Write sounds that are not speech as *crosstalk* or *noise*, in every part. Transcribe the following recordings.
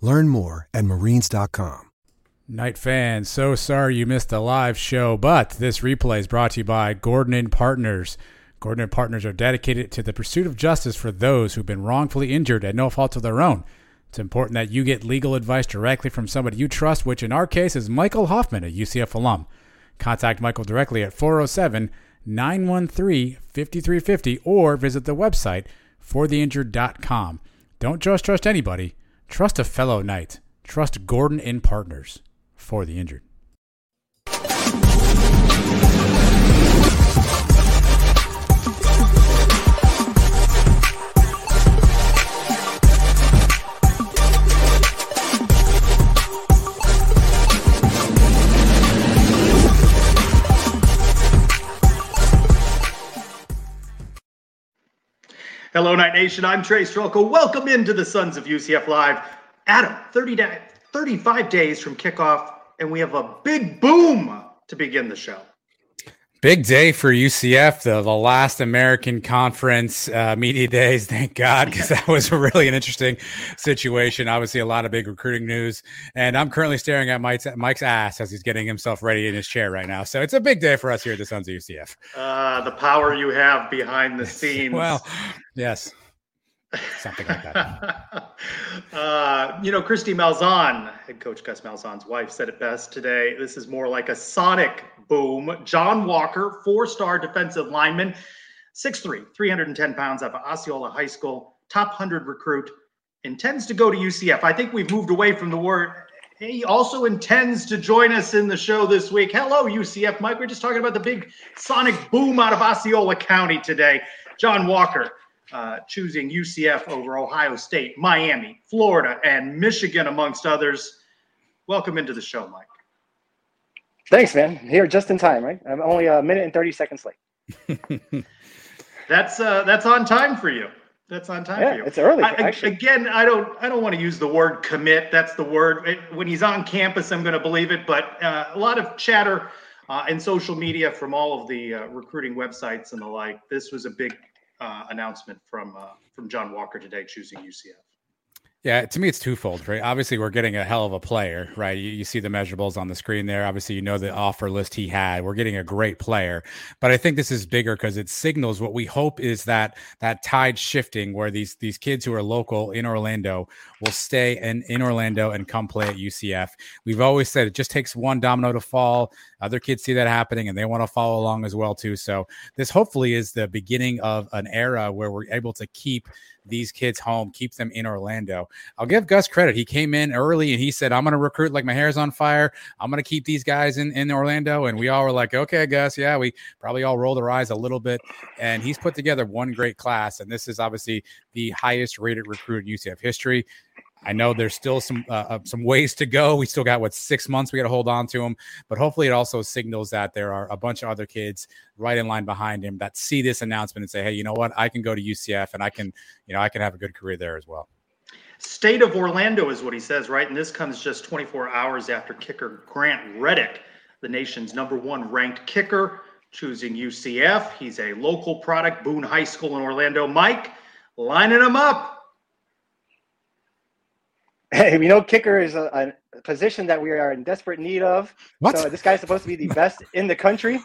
Learn more at marines.com. Knight fans, so sorry you missed the live show, but this replay is brought to you by Gordon and Partners. Gordon and Partners are dedicated to the pursuit of justice for those who've been wrongfully injured at no fault of their own. It's important that you get legal advice directly from somebody you trust, which in our case is Michael Hoffman, a UCF alum. Contact Michael directly at 407 913 5350 or visit the website fortheinjured.com. Don't just trust anybody, trust a fellow knight. Trust Gordon and Partners for the injured. Hello, Knight Nation. I'm Trace Trylko. Welcome into the Sons of UCF Live. Adam, 30 day, 35 days from kickoff, and we have a big boom to begin the show. Big day for UCF, the, the last American Conference uh, media days. Thank God, because that was really an interesting situation. Obviously, a lot of big recruiting news. And I'm currently staring at Mike's, Mike's ass as he's getting himself ready in his chair right now. So it's a big day for us here at the Sons of UCF. Uh, the power you have behind the *laughs* scenes. well, yes. Something like that. *laughs* uh, you know, Kristi Malzahn, head coach Gus Malzahn's wife, said it best today. This is more like a sonic boom. John Walker, four star defensive lineman, 6'3, 310 pounds out of Osceola High School, top 100 recruit, intends to go to UCF. I think we've moved away from the word. He also intends to join us in the show this week. Hello, UCF Mike. We're just talking about the big sonic boom out of Osceola County today. John Walker uh, choosing UCF over Ohio State, Miami, Florida, and Michigan, amongst others. Welcome into the show, Mike. Thanks, man. Here just in time, right? I'm only a minute and 30 seconds late. *laughs* that's uh, that's on time for you. That's on time yeah, for you. It's early. I, again, I don't I don't want to use the word commit. That's the word. It, when he's on campus, I'm going to believe it. But uh, a lot of chatter uh, and social media from all of the uh, recruiting websites and the like. This was a big announcement from uh, from John Walker today, choosing UCF. Yeah, to me, it's twofold, right? Obviously, we're getting a hell of a player, right? You, you, see the measurables on the screen there. Obviously, you know the offer list he had. We're getting a great player, but I think this is bigger because it signals what we hope is that that tide shifting, where these these kids who are local in Orlando will stay in in Orlando and come play at UCF. We've always said it just takes one domino to fall. Other kids see that happening and they want to follow along as well too. So this hopefully is the beginning of an era where we're able to keep these kids home, keep them in Orlando. I'll give Gus credit. He came in early and he said, I'm going to recruit like my hair's on fire. I'm going to keep these guys in, in Orlando. And we all were like, okay, Gus. Yeah, we probably all rolled our eyes a little bit. And he's put together one great class. And this is obviously the highest rated recruit in UCF history. I know there's still some uh, some ways to go. We still got what six months we got to hold on to him, but hopefully it also signals that there are a bunch of other kids right in line behind him that see this announcement and say, "Hey, you know what? I can go to UCF and I can, you know, I can have a good career there as well." State of Orlando is what he says, right? And this comes just 24 hours after kicker Grant Reddick, the nation's number one ranked kicker, choosing UCF. He's a local product, Boone High School in Orlando. Mike, lining him up. Hey, we know kicker is a, a, position that we are in desperate need of. What? So this guy's supposed to be the best in the country.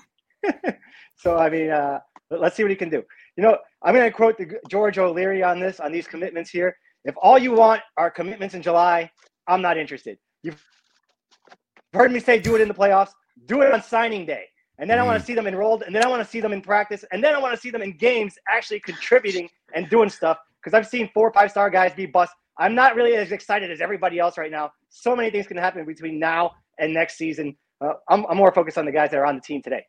*laughs* so I mean, uh, let's see what he can do. You know, I'm going to quote the, George O'Leary on this on these commitments here. If all you want are commitments in July, I'm not interested. You've heard me say do it in the playoffs. do it on signing day. And then mm. I want to see them enrolled, and then I want to see them in practice, and then I want to see them in games actually contributing and doing stuff. Because I've seen four or five star guys be bust. I'm not really as excited as everybody else right now. So many things can happen between now and next season. Uh, I'm, I'm more focused on the guys that are on the team today.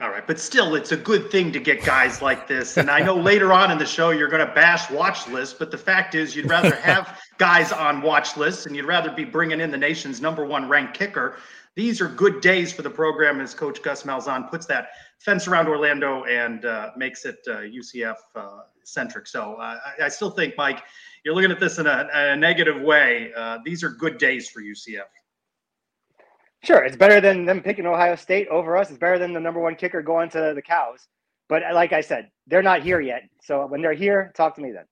All right, but still, it's a good thing to get guys like this. And I know later on in the show you're going to bash watch lists, but the fact is you'd rather have *laughs* guys on watch lists, and you'd rather be bringing in the nation's number one ranked kicker. These are good days for the program as Coach Gus Malzahn puts that fence around Orlando and uh, makes it uh, UCF uh, centric. So uh, I, I, still think, Mike, you're looking at this in a, a negative way. Uh, these are good days for UCF. Sure, it's better than them picking Ohio State over us. It's better than the number one kicker going to the cows. But uh, like I said, they're not here yet. So when they're here, talk to me then.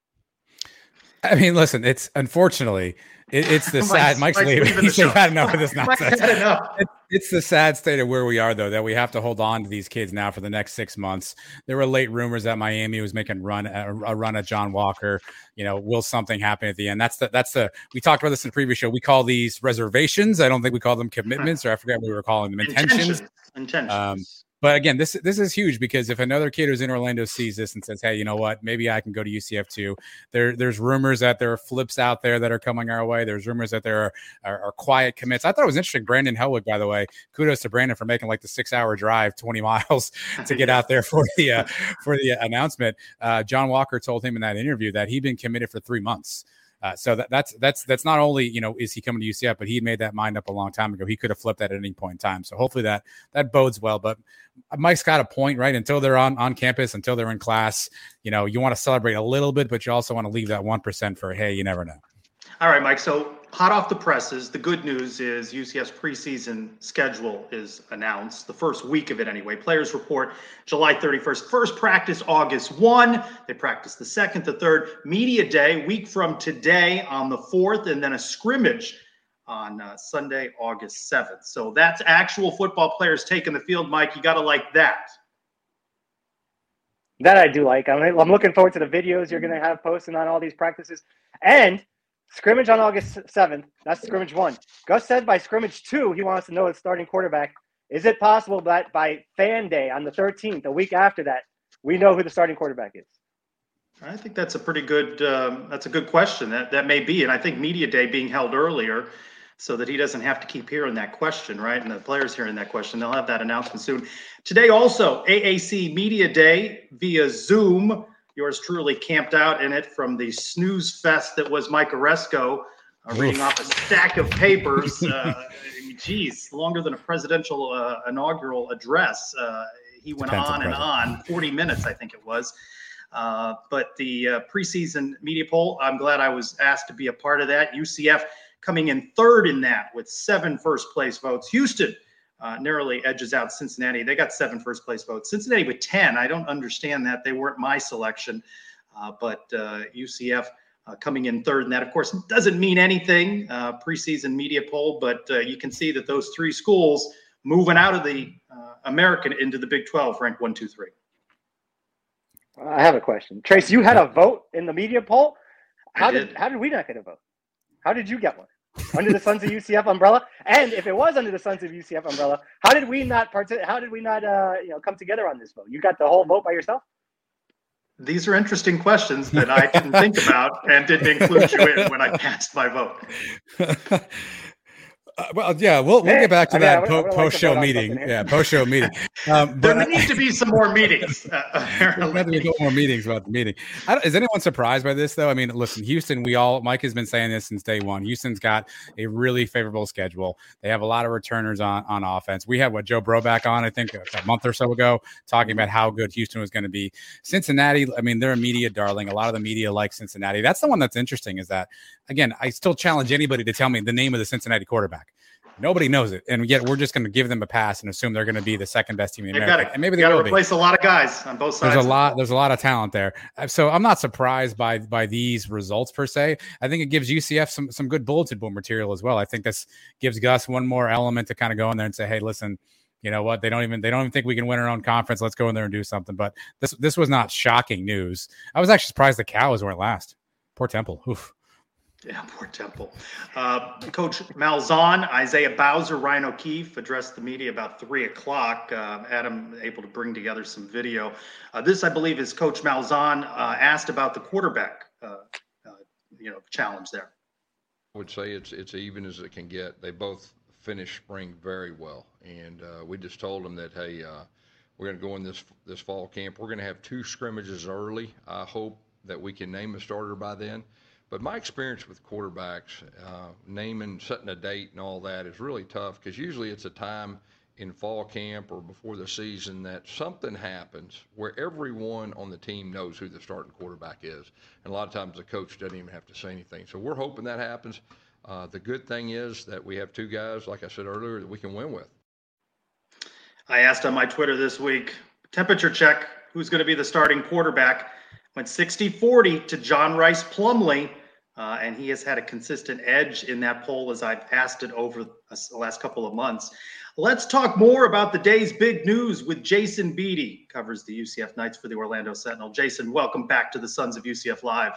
I mean, listen, it's unfortunately it, it's the *laughs* sad Mike's, Mike's leaving. He's *laughs* had enough of this nonsense. It, it's the sad state of where we are, though, that we have to hold on to these kids now for the next six months. There were late rumors that Miami was making run a, a run at John Walker. You know, will something happen at the end? That's the that's the we talked about this in the previous show. We call these reservations. I don't think we call them commitments, or I forget what we were calling them intentions. Intentions. intentions. Um, but again, this this is huge because if another kid who's in Orlando sees this and says, "Hey, you know what? Maybe I can go to UCF too." There, there's rumors that there are flips out there that are coming our way. There's rumors that there are, are, are quiet commits. I thought it was interesting. Brandon Helwig, by the way, kudos to Brandon for making like the six hour drive, 20 *laughs* miles *laughs* to get out there for the uh, for the announcement. Uh, John Walker told him in that interview that he'd been committed for three months. Uh, so that, that's that's that's not only you know is he coming to UCF, but he made that mind up a long time ago. He could have flipped that at any point in time. So hopefully that that bodes well. But Mike's got a point, right? Until they're on on campus, until they're in class, you know, you want to celebrate a little bit, but you also want to leave that one percent for hey, you never know. All right, Mike. So hot off the presses, the good news is UCF's preseason schedule is announced, the first week of it anyway. Players report July 31st. First practice August 1. They practice the second, the third. Media day, week from today on the 4th, and then a scrimmage on uh, Sunday, August 7th. So that's actual football players taking the field, Mike. You got to like that. That I do like. I'm, I'm looking forward to the videos you're going to have posting on all these practices. And Scrimmage on August 7th. That's scrimmage one. Gus said by scrimmage two, he wants to know his starting quarterback. Is it possible that by fan day on the 13th, a week after that, we know who the starting quarterback is? I think that's a pretty good. Um, that's a good question. That that may be, and I think media day being held earlier, so that he doesn't have to keep hearing that question, right? And the players hearing that question, they'll have that announcement soon. Today, also AAC Media Day via Zoom yours truly camped out in it from the snooze fest that was Mike Aresco uh, reading off a stack of papers. Uh, *laughs* geez, longer than a presidential uh, inaugural address. Uh, he went Depends on and on, 40 minutes, I think it was. Uh, but the uh, preseason media poll, I'm glad I was asked to be a part of that. UCF coming in third in that with seven first place votes. Houston uh, narrowly edges out Cincinnati. They got seven first place votes. Cincinnati with 10. I don't understand that. They weren't my selection. Uh, but uh, UCF uh, coming in third. And that, of course, doesn't mean anything, uh, preseason media poll, but uh, you can see that those three schools moving out of the American into the Big 12 ranked one, two, three. I have a question. Trace, you had a vote in the media poll. How did. did how did we not get a vote? How did you get one? Under the Sons of UCF umbrella? And if it was under the Sons of UCF umbrella, how did we not part? How did we not, uh, you know, come together on this vote? You got the whole vote by yourself. These are interesting questions that I didn't think about and didn't include you in when I *laughs* cast my vote. *laughs* Uh, well, yeah, we'll we'll get back to I that po- post show meeting. Yeah, post show meeting. *laughs* Um, but there need to be some more meetings. Uh, there need to be more meetings about the meeting. is anyone surprised by this though? I mean, listen, Houston. We all Mike has been saying this since day one. Houston's got a really favorable schedule. They have a lot of returners on on offense. We had what Joe Broback on, I think, a, a month or so ago, talking about how good Houston was going to be. Cincinnati. I mean, they're a media darling. A lot of the media like Cincinnati. That's the one that's interesting. Is that again? I still challenge anybody to tell me the name of the Cincinnati quarterback. Nobody knows it, and yet we're just going to give them a pass and assume they're going to be the second best team in America. And maybe they got to replace be. a lot of guys on both sides. There's a lot. There's a lot of talent there. Uh, so I'm not surprised by by these results per se. I think it gives UCF some some good bulletin board material as well. I think this gives Gus one more element to kind of go in there and say, hey, listen, you know what? They don't even they don't even think we can win our own conference. Let's go in there and do something. But this this was not shocking news. I was actually surprised the Cows weren't last. Poor Temple. Oof. Yeah, *laughs* poor Temple. Uh, Coach Malzahn, Isaiah Bowser, Ryan O'Keefe addressed the media about three o'clock. Uh, Adam able to bring together some video. Uh, this, I believe, is Coach Malzahn uh, asked about the quarterback, uh, uh, you know, challenge there. I would say it's it's even as it can get. They both finished spring very well, and we just told them that hey, we're going to go in this this fall camp. We're going to have two scrimmages early. I hope that we can name a starter by then. But my experience with quarterbacks, uh, naming, setting a date, and all that is really tough because usually it's a time in fall camp or before the season that something happens where everyone on the team knows who the starting quarterback is. And a lot of times the coach doesn't even have to say anything. So we're hoping that happens. Uh, the good thing is that we have two guys, like I said earlier, that we can win with. I asked on my Twitter this week temperature check who's going to be the starting quarterback. Went 60 40 to John Rhys Plumlee. Uh, and he has had a consistent edge in that poll as I've asked it over the last couple of months. Let's talk more about the day's big news with Jason Beede, covers the UCF Knights for the Orlando Sentinel. Jason, welcome back to the Sons of UCF Live.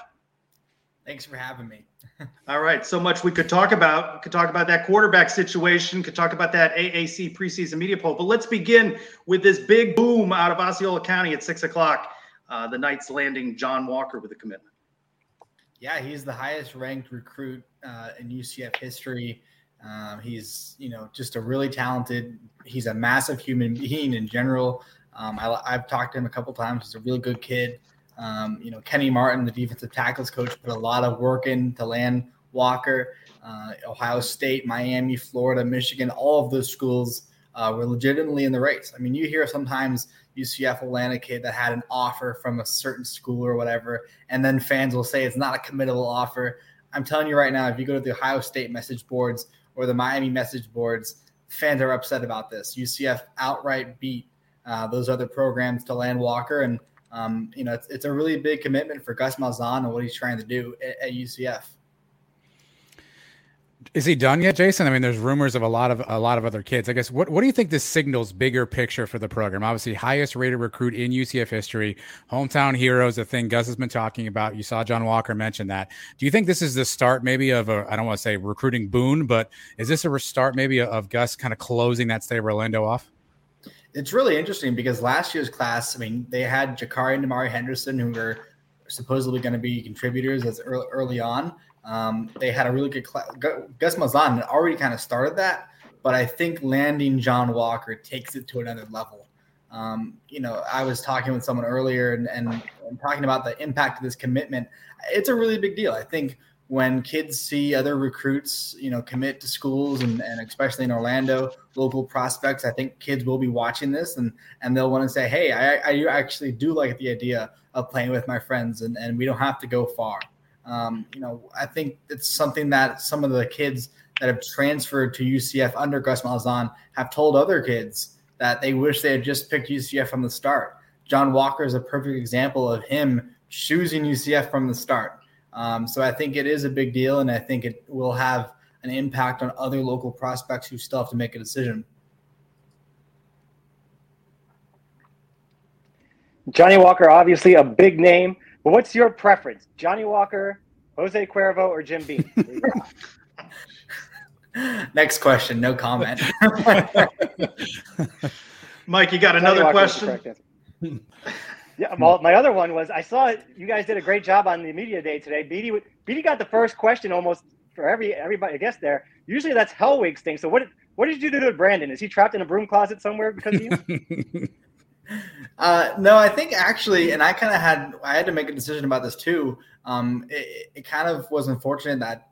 Thanks for having me. *laughs* All right, so much we could talk about. We could talk about that quarterback situation. Could talk about that AAC preseason media poll. But let's begin with this big boom out of Osceola County at six o'clock. Uh, the Knights landing John Walker with a commitment. Yeah, he's the highest ranked recruit uh, in UCF history. Um, he's, you know, just a really talented. He's a massive human being in general. Um, I, have talked to him a couple times. He's a really good kid. Um, you know, Kenny Martin, the defensive tackles coach, put a lot of work in to land Walker. Uh, Ohio State, Miami, Florida, Michigan, all of those schools uh, were legitimately in the race. I mean, you hear sometimes UCF will land a kid that had an offer from a certain school or whatever, and then fans will say it's not a committable offer. I'm telling you right now, if you go to the Ohio State message boards or the Miami message boards, fans are upset about this. UCF outright beat uh, those other programs to land Walker, and um, you know it's, it's, a really big commitment for Gus Malzahn and what he's trying to do at, at UCF. Is he done yet, Jason? I mean, there's rumors of a lot of a lot of other kids. I guess what what do you think this signals bigger picture for the program? Obviously, highest rated recruit in UCF history, hometown heroes, a thing Gus has been talking about. You saw John Walker mention that. Do you think this is the start, maybe of a I don't want to say recruiting boon, but is this a start maybe of Gus kind of closing that state of Orlando off? It's really interesting because last year's class, I mean, they had Jakari and Damari Henderson who were supposedly going to be contributors as early, early on. Um, they had a really good class. Gus Malzahn already kind of started that, but I think landing John Walker takes it to another level. Um, you know, I was talking with someone earlier and, and, and, talking about the impact of this commitment. It's a really big deal. I think when kids see other recruits, you know, commit to schools and, and especially in Orlando, local prospects, I think kids will be watching this and and they'll want to say, hey, I, I actually do like the idea of playing with my friends and, and we don't have to go far. Um, you know, I think it's something that some of the kids that have transferred to UCF under Gus Malzahn have told other kids that they wish they had just picked UCF from the start. John Walker is a perfect example of him choosing UCF from the start. Um, so I think it is a big deal, and I think it will have an impact on other local prospects who still have to make a decision. Johnny Walker, obviously a big name. But what's your preference, Johnny Walker, Jose Cuervo, or Jim Beam? *laughs* Next question. No comment. *laughs* Mike, you got another question? yeah. Well, my other one was I saw you guys did a great job on the media day today. Beede, Beede got the first question almost for every everybody I guess there. Usually that's Helwig's thing. So what what did you do to Brandon? Is he trapped in a broom closet somewhere because of you? *laughs* Uh, no, I think actually, and I kind of had I had to make a decision about this too. Um, it, it, kind of was unfortunate that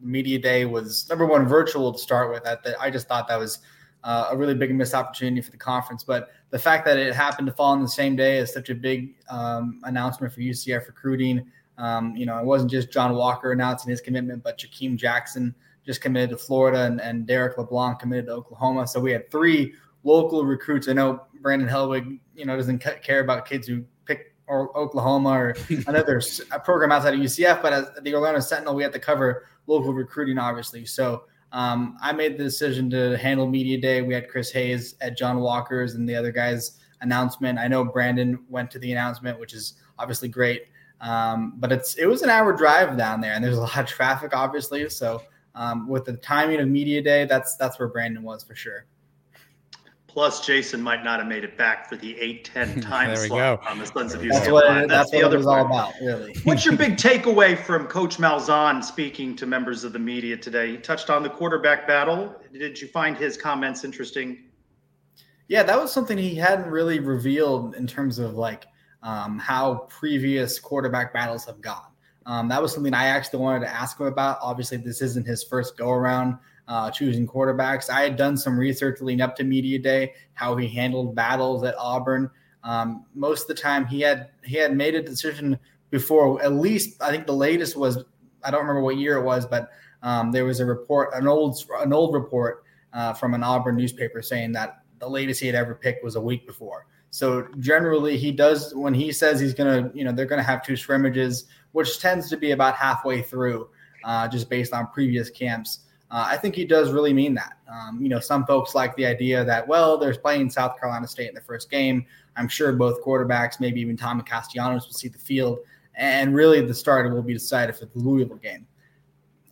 media day was number one virtual to start with. That, that I just thought that was uh, a really big missed opportunity for the conference. But the fact that it happened to fall on the same day is such a big um, announcement for UCF recruiting. Um, you know, it wasn't just John Walker announcing his commitment, but Jakeem Jackson just committed to Florida and, and Derek LeBlanc committed to Oklahoma. So we had three local recruits. I know Brandon Helwig, you know, doesn't care about kids who pick or Oklahoma or *laughs* another program outside of UCF, but as the Orlando Sentinel, we have to cover local recruiting, obviously. So um, I made the decision to handle media day. We had Chris Hays at John Walker's and the other guys' announcement. I know Brandon went to the announcement, which is obviously great. Um, but it's it was an hour drive down there, and there's a lot of traffic, obviously. So um, with the timing of media day, that's that's where Brandon was for sure. Plus, Jason might not have made it back for the 8-10 *laughs* time slot go. on the Sons of UCF. That's what, that's, that's what the other it was part. all about, really. *laughs* What's your big *laughs* takeaway from Coach Malzahn speaking to members of the media today? He touched on the quarterback battle. Did you find his comments interesting? Yeah, that was something he hadn't really revealed in terms of like um, how previous quarterback battles have gone. Um, that was something I actually wanted to ask him about. Obviously, this isn't his first go around uh, choosing quarterbacks. I had done some research leading up to media day, how he handled battles at Auburn. Um, most of the time, he had he had made a decision before. At least I think the latest was I don't remember what year it was, but um, there was a report, an old an old report uh, from an Auburn newspaper saying that the latest he had ever picked was a week before. So generally, he does when he says he's gonna, you know, they're gonna have two scrimmages, which tends to be about halfway through, uh, just based on previous camps. Uh, I think he does really mean that. Um, you know, some folks like the idea that, well, they're playing South Carolina State in the first game. I'm sure both quarterbacks, maybe even Tommy Castellanos, will see the field, and really the starter will be decided for the Louisville game.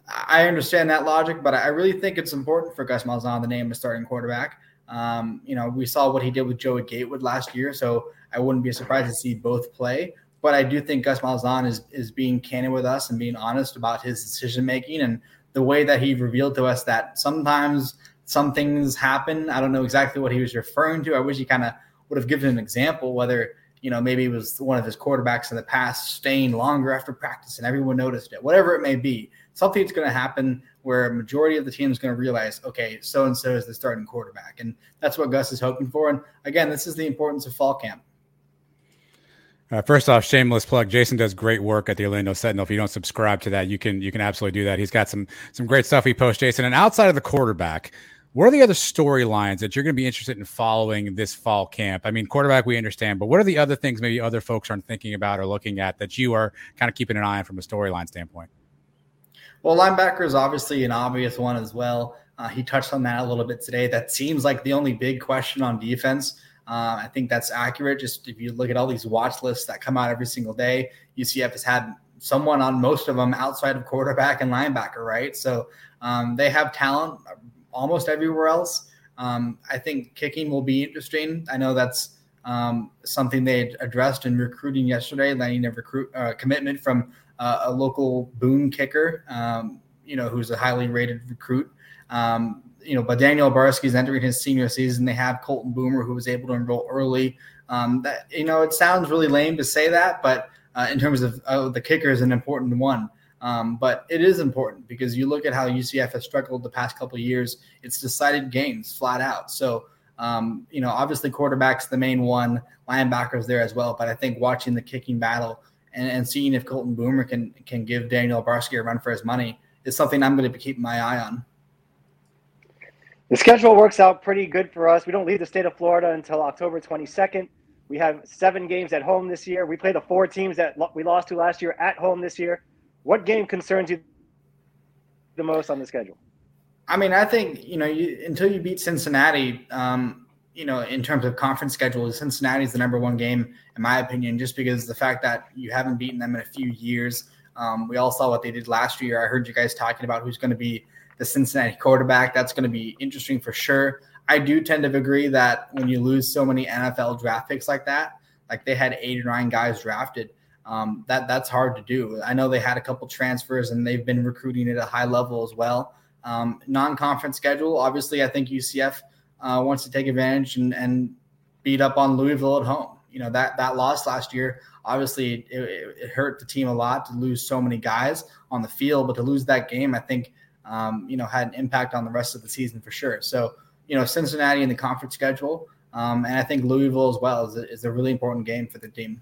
I understand that logic, but I really think it's important for Gus Malzahn to name a starting quarterback. Um, you know, we saw what he did with Joey Gatewood last year, so I wouldn't be surprised to see both play. But I do think Gus Malzahn is is being candid with us and being honest about his decision making and the way that he revealed to us that sometimes some things happen. I don't know exactly what he was referring to. I wish he kind of would have given an example, whether, you know, maybe it was one of his quarterbacks in the past staying longer after practice and everyone noticed it, whatever it may be. Something's going to happen where a majority of the team is going to realize, okay, so and so is the starting quarterback. And that's what Gus is hoping for. And again, this is the importance of fall camp. Uh, first off, shameless plug. Jason does great work at the Orlando Sentinel. If you don't subscribe to that, you can you can absolutely do that. He's got some some great stuff he posts, Jason. And outside of the quarterback, what are the other storylines that you're going to be interested in following this fall camp? I mean, quarterback we understand, but what are the other things maybe other folks aren't thinking about or looking at that you are kind of keeping an eye on from a storyline standpoint? Well, linebacker is obviously an obvious one as well. Uh, he touched on that a little bit today. That seems like the only big question on defense. Uh, I think that's accurate. Just if you look at all these watch lists that come out every single day, UCF has had someone on most of them outside of quarterback and linebacker, right? So um, they have talent almost everywhere else. Um, I think kicking will be interesting. I know that's um, something they addressed in recruiting yesterday, landing a recruit uh, commitment from uh, a local Boone kicker, um, you know, who's a highly rated recruit. Um, you know, but Daniel Barsky is entering his senior season. They have Colton Boomer, who was able to enroll early. Um, that you know, it sounds really lame to say that, but uh, in terms of uh, the kicker is an important one. Um, but it is important because you look at how UCF has struggled the past couple years. It's decided games flat out. So um, you know, obviously quarterback's the main one, linebackers there as well. But I think watching the kicking battle and, and seeing if Colton Boomer can can give Daniel Barsky a run for his money is something I'm going to be keeping my eye on. The schedule works out pretty good for us. We don't leave the state of Florida until October 22nd. We have seven games at home this year. We play the four teams that we lost to last year at home this year. What game concerns you the most on the schedule? I mean, I think you know you, until you beat Cincinnati, um, you know, in terms of conference schedule, Cincinnati is the number one game in my opinion, just because the fact that you haven't beaten them in a few years. Um, we all saw what they did last year. I heard you guys talking about who's going to be the Cincinnati quarterback. That's going to be interesting for sure. I do tend to agree that when you lose so many NFL draft picks like that, like they had eight or nine guys drafted, um, that that's hard to do. I know they had a couple transfers and they've been recruiting at a high level as well. Um, non-conference schedule, obviously, I think UCF uh, wants to take advantage and, and beat up on Louisville at home. You know that that loss last year, obviously, it, it hurt the team a lot to lose so many guys on the field, but to lose that game, I think um, you know, had an impact on the rest of the season for sure. So, you know, Cincinnati in the conference schedule, um, and I think Louisville as well is a, is a really important game for the team.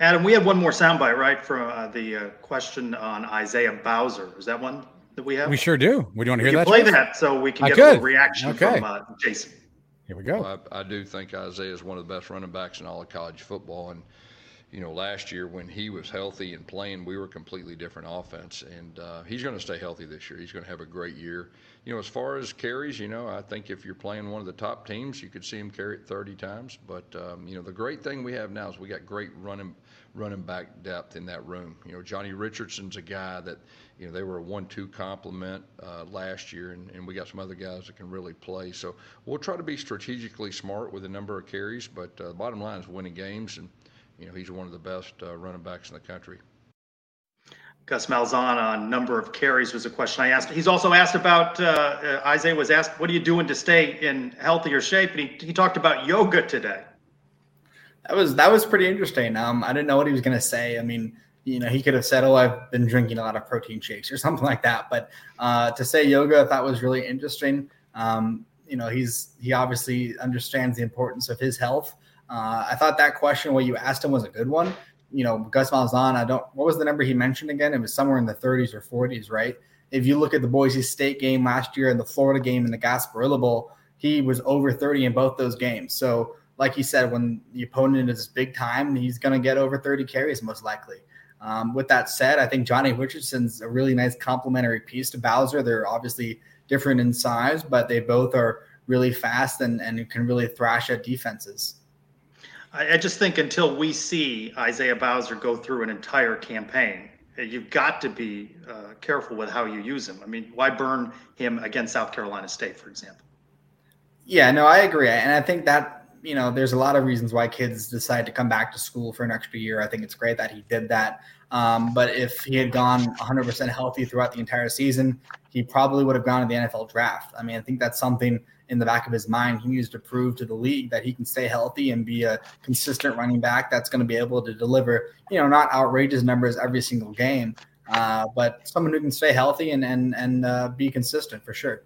Adam, we have one more soundbite, right, from uh, the uh, question on Isaiah Bowser. Is that one that we have? We sure do. We do want to hear that. Play that so we can get a reaction okay. from uh, Jason. Here we go. Well, I, I, do think Isaiah is one of the best running backs in all of college football, and you know, last year when he was healthy and playing, we were a completely different offense. And uh, he's going to stay healthy this year. He's going to have a great year. You know, as far as carries, you know, I think if you're playing one of the top teams, you could see him carry it 30 times. But um, you know, the great thing we have now is we got great running running back depth in that room. You know, Johnny Richardson's a guy that, you know, they were a one-two complement uh, last year, and, and we got some other guys that can really play. So we'll try to be strategically smart with the number of carries, but uh, bottom line is winning games and you know, he's one of the best uh, running backs in the country. Gus Malzahn on number of carries was a question I asked. He's also asked about uh, uh, Isaiah was asked, "What are you doing to stay in healthier shape?" And he, he talked about yoga today. That was that was pretty interesting. Um, I didn't know what he was going to say. I mean, you know, he could have said, "Oh, I've been drinking a lot of protein shakes" or *laughs* something like that. But uh, to say yoga, I thought was really interesting. Um, you know, he's he obviously understands the importance of his health. Uh, I thought that question, what you asked him, was a good one. You know, Gus Malzahn, I don't, what was the number he mentioned again? It was somewhere in the 30s or 40s, right? If you look at the Boise State game last year and the Florida game and the Gasparilla Bowl, he was over 30 in both those games. So, like he said, when the opponent is big time, he's going to get over 30 carries most likely. Um, with that said, I think Johnny Richardson's a really nice complementary piece to Bowser. They're obviously different in size, but they both are really fast and, and can really thrash at defenses. I, I just think until we see Isaiah Bowser go through an entire campaign, uh, you've got to be uh, careful with how you use him. I mean, why burn him against South Carolina State, for example? Yeah, no, I agree. And I think that, you know, there's a lot of reasons why kids decide to come back to school for an extra year. I think it's great that he did that. Um, but if he had gone 100% healthy throughout the entire season, he probably would have gone to the NFL draft. I mean, I think that's something in the back of his mind. He needs to prove to the league that he can stay healthy and be a consistent running back that's going to be able to deliver, you know, not outrageous numbers every single game, uh, but someone who can stay healthy and and and uh, be consistent for sure.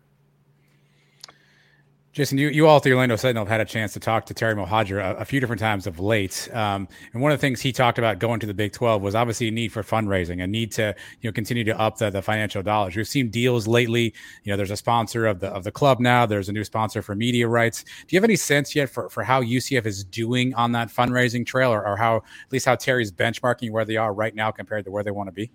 Jason, you, you all through Orlando Sentinel have had a chance to talk to Terry Mohajir a, a few different times of late. Um, and one of the things he talked about going to the Big 12 was obviously a need for fundraising, a need to you know continue to up the, the financial dollars. We've seen deals lately. You know, there's a sponsor of the of the club now. There's a new sponsor for media rights. Do you have any sense yet for, for how UCF is doing on that fundraising trail, or, or how at least how Terry's benchmarking where they are right now compared to where they want to be?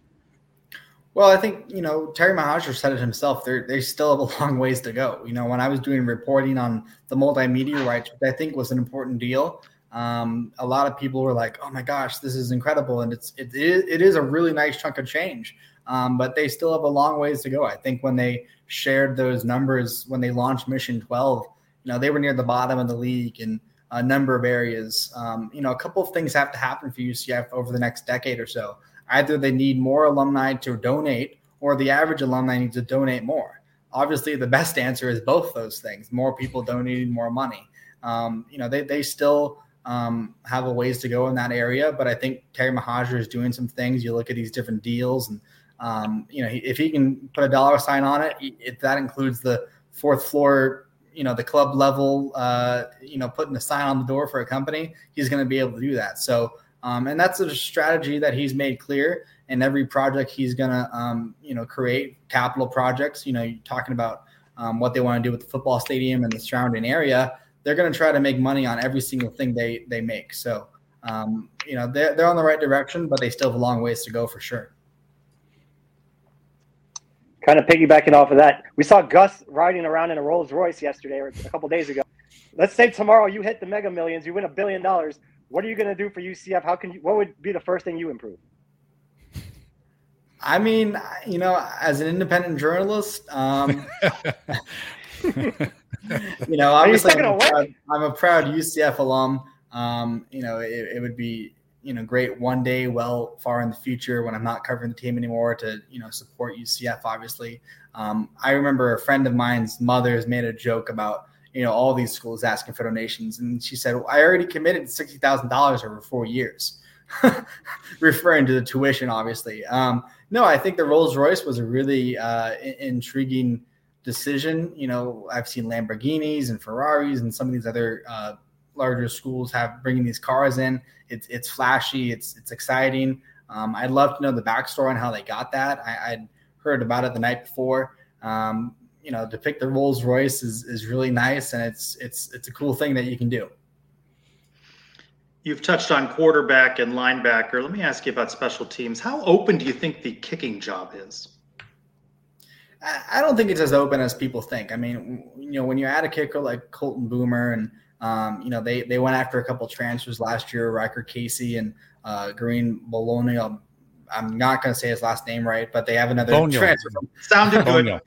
Well, I think you know Terry Mohajir said it himself. They they still have a *laughs* long ways to go. You know, when I was doing reporting on the multimedia rights, which I think was an important deal, um, a lot of people were like, "Oh my gosh, this is incredible!" And it's it is, it is a really nice chunk of change. Um, but they still have a long ways to go. I think when they shared those numbers when they launched Mission 12, you know, they were near the bottom of the league in a number of areas. Um, you know, a couple of things have to happen for UCF over the next decade or so. Either they need more alumni to donate, or the average alumni needs to donate more. Obviously, the best answer is both those things: more people donating more money. Um, you know, they they still um, have a ways to go in that area, but I think Terry Mohajir is doing some things. You look at these different deals, and um, you know, if he can put a dollar sign on it, if that includes the fourth floor you know the club level uh, you know putting a sign on the door for a company he's going to be able to do that so um, and that's a strategy that he's made clear in every project he's going to, um, you know, create capital projects. You know, you're talking about um, what they want to do with the football stadium and the surrounding area. They're going to try to make money on every single thing they they make. So, um, you know, they're, they're on the right direction, but they still have a long ways to go for sure. Kind of piggybacking off of that, we saw Gus riding around in a Rolls Royce yesterday or a couple days ago. Let's say tomorrow you hit the mega millions, you win a billion dollars what are you going to do for UCF? How can you? What would be the first thing you improve? I mean, you know, as an independent journalist, um, *laughs* you know, obviously, I'm a, proud, I'm a, proud, UCF alum. Um, you know, it, it, would be you know great one day, well far in the future when I'm not covering the team anymore to you know support UCF. Obviously, um, I remember a friend of mine's mother has made a joke about you know, all these schools asking for donations. And she said, well, I already committed $60,000 over four years, *laughs* referring to the tuition, obviously. Um, no, I think the Rolls Royce was a really uh, intriguing decision. You know, I've seen Lamborghinis and Ferraris and some of these other uh, larger schools have bringing these cars in. It's, it's flashy. It's, it's exciting. Um, I'd love to know the backstory on how they got that. I, would heard about it the night before. Um, you know to pick the Rolls Royce is is really nice, and it's it's it's a cool thing that you can do. You've touched on quarterback and linebacker. Let me ask you about special teams. How open do you think the kicking job is? I don't think it's as open as people think. I mean, you know, when you add a kicker like Colton Boomer and um, you know, they they went after a couple transfers last year, Riker Casey and uh, Green Bologna. I'm not going to say his last name right, but they have another Bonio. transfer. From- *laughs* Sounded good.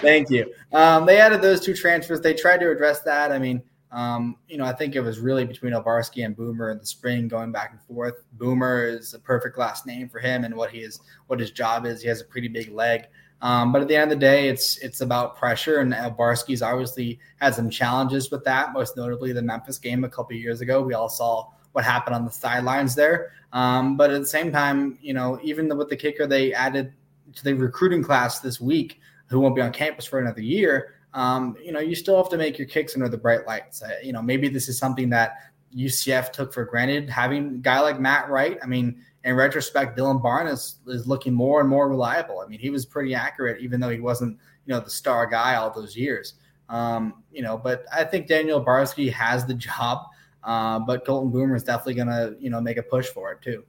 Thank you. Um, they added those two transfers. They tried to address that. I mean, um, you know, I think it was really between Obarski and Boomer in the spring, going back and forth. Boomer is a perfect last name for him and what he is, what his job is. He has a pretty big leg. Um, but at the end of the day, it's it's about pressure, and Barski's obviously had some challenges with that. Most notably, the Memphis game a couple years ago, we all saw what happened on the sidelines there. Um, but at the same time, you know, even with the kicker they added to the recruiting class this week, who won't be on campus for another year, um, you know, you still have to make your kicks under the bright lights. Uh, you know, maybe this is something that UCF took for granted having a guy like Matt Wright. I mean, in retrospect, Dylan Barnes is, is looking more and more reliable. I mean, he was pretty accurate, even though he wasn't, you know, the star guy all those years. Um, you know, but I think Daniel Barski has the *laughs* job, uh, but Colton Boomer is definitely going to, you know, make a push for it too.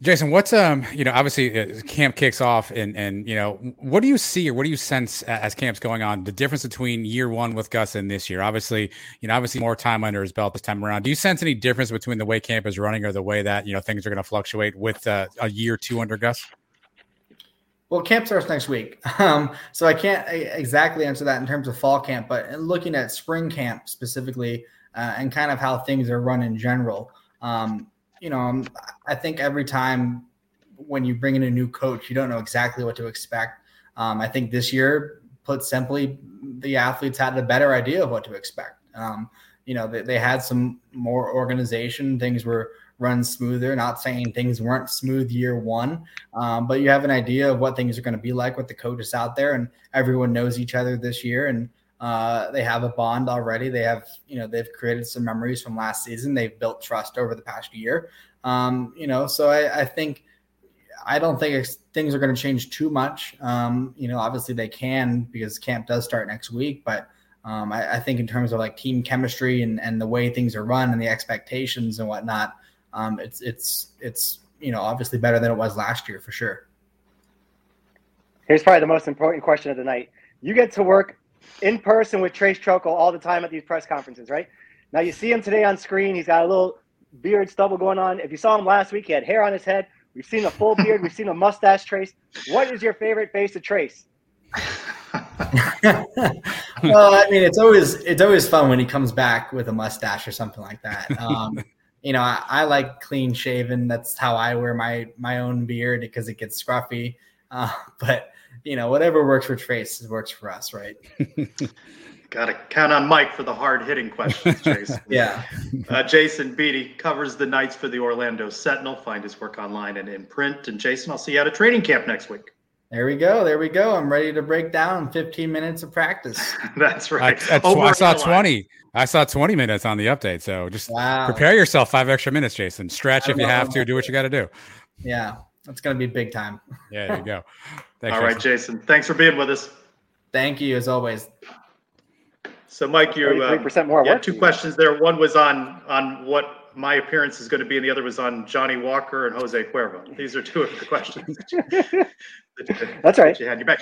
Jason, what's um, you know, obviously uh, camp kicks off, and and you know, what do you see or what do you sense as camp's going on? The difference between year one with Gus and this year, obviously, you know, obviously more time under his belt this time around. Do you sense any difference between the way camp is running or the way that you know things are going to fluctuate with uh, a year two under Gus? Well, camp starts next week, *laughs* um, so I can't exactly answer that in terms of fall camp. But looking at spring camp specifically, uh, and kind of how things are run in general. Um, you know, um, I think every time when you bring in a new coach, you don't know exactly what to expect. Um, I think this year, put simply, the athletes had a better idea of what to expect. Um, you know, they, they had some more organization. Things were run smoother. Not saying things weren't smooth year one, um, but you have an idea of what things are going to be like with the coaches out there, and everyone knows each other this year. And uh, they have a bond already. They have, you know, they've created some memories from last season. They've built trust over the past year. Um, you know, so I, I think I don't think things are going to change too much. Um, you know, obviously they can because camp does start next week, but um, I, I, think in terms of like team chemistry and, and the way things are run and the expectations and whatnot, um, it's it's it's you know obviously better than it was last year for sure. Here's probably the most important question of the night. You get to work in person with Trace Trylko all the time at these press conferences, right? Now you see him today on screen. He's got a little beard stubble going on. If you saw him last week, he had hair on his head. We've seen a full *laughs* beard. We've seen a mustache trace. What is your favorite face to trace? *laughs* well, I mean, it's always it's always fun when he comes back with a mustache or something like that. Um, *laughs* you know, I, I, like clean shaven. That's how I wear my my own beard because it gets scruffy. Uh, *laughs* but you know, whatever works for Trace works for us, right? *laughs* Got to count on Mike for the hard hitting questions, *laughs* Jason. yeah. Uh, Jason Beede covers the Knights for the Orlando Sentinel. Find his work online and in print. And Jason, I'll see you at a training camp next week. There we go. There we go. I'm ready to break down 15 minutes of practice. *laughs* That's right. I, I saw 20. I saw 20 minutes on the update. So just wow. prepare yourself five extra minutes, Jason. Stretch if you have to. Do what you got to do. Yeah. That's going to be big time. Yeah, there you go. *laughs* Thanks, All Jason. Jason. Thanks for being with us. Thank you, as always. So, Mike, you uh, percent more. Yeah, two questions there. One was on on what my appearance is going to be, and the other was on Johnny Walker and Jose Cuervo. These are two of the questions. *laughs* That's right. you had your back.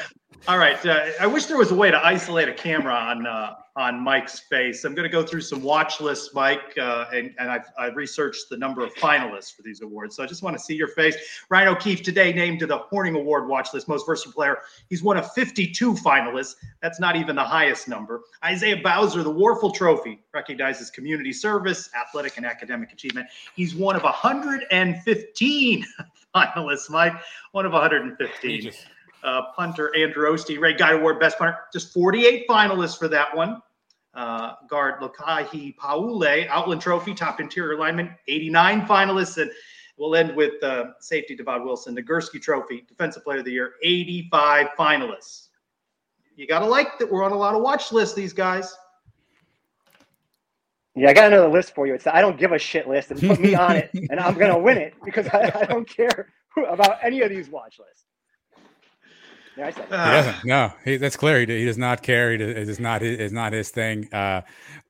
All right. Uh, I wish there was a way to isolate a camera on uh, on Mike's face. I'm going to go through some watch lists, Mike, uh, and, and I've, I've, researched the number of finalists for these awards. So I just want to see your face. Ryan O'Keefe today named to the Hornung Award watch list, most versatile player. He's one of 52 finalists. That's not even the highest number. Isaiah Bowser, the Wuerffel Trophy, recognizes community service, athletic, and academic achievement. He's one of 115 finalists, Mike. One of 115 uh, punter Andrew Osteen, Ray Guy Award Best Punter. Just 48 finalists for that one. Uh, guard Lokahi Pauole, Outland Trophy, top interior lineman, 89 finalists. And we'll end with uh, safety Divaad Wilson, the Gursky Trophy, Defensive Player of the Year, 85 finalists. You got to like that we're on a lot of watch lists, these guys. Yeah, I got another list for you. It's the I don't give a shit list and put me on it, *laughs* and I'm going to win it because I, I don't care about any of these watch lists. Yeah, I said. He. No, he, that's clear. He, he does not care. He does, it is not. It is not his thing. Uh,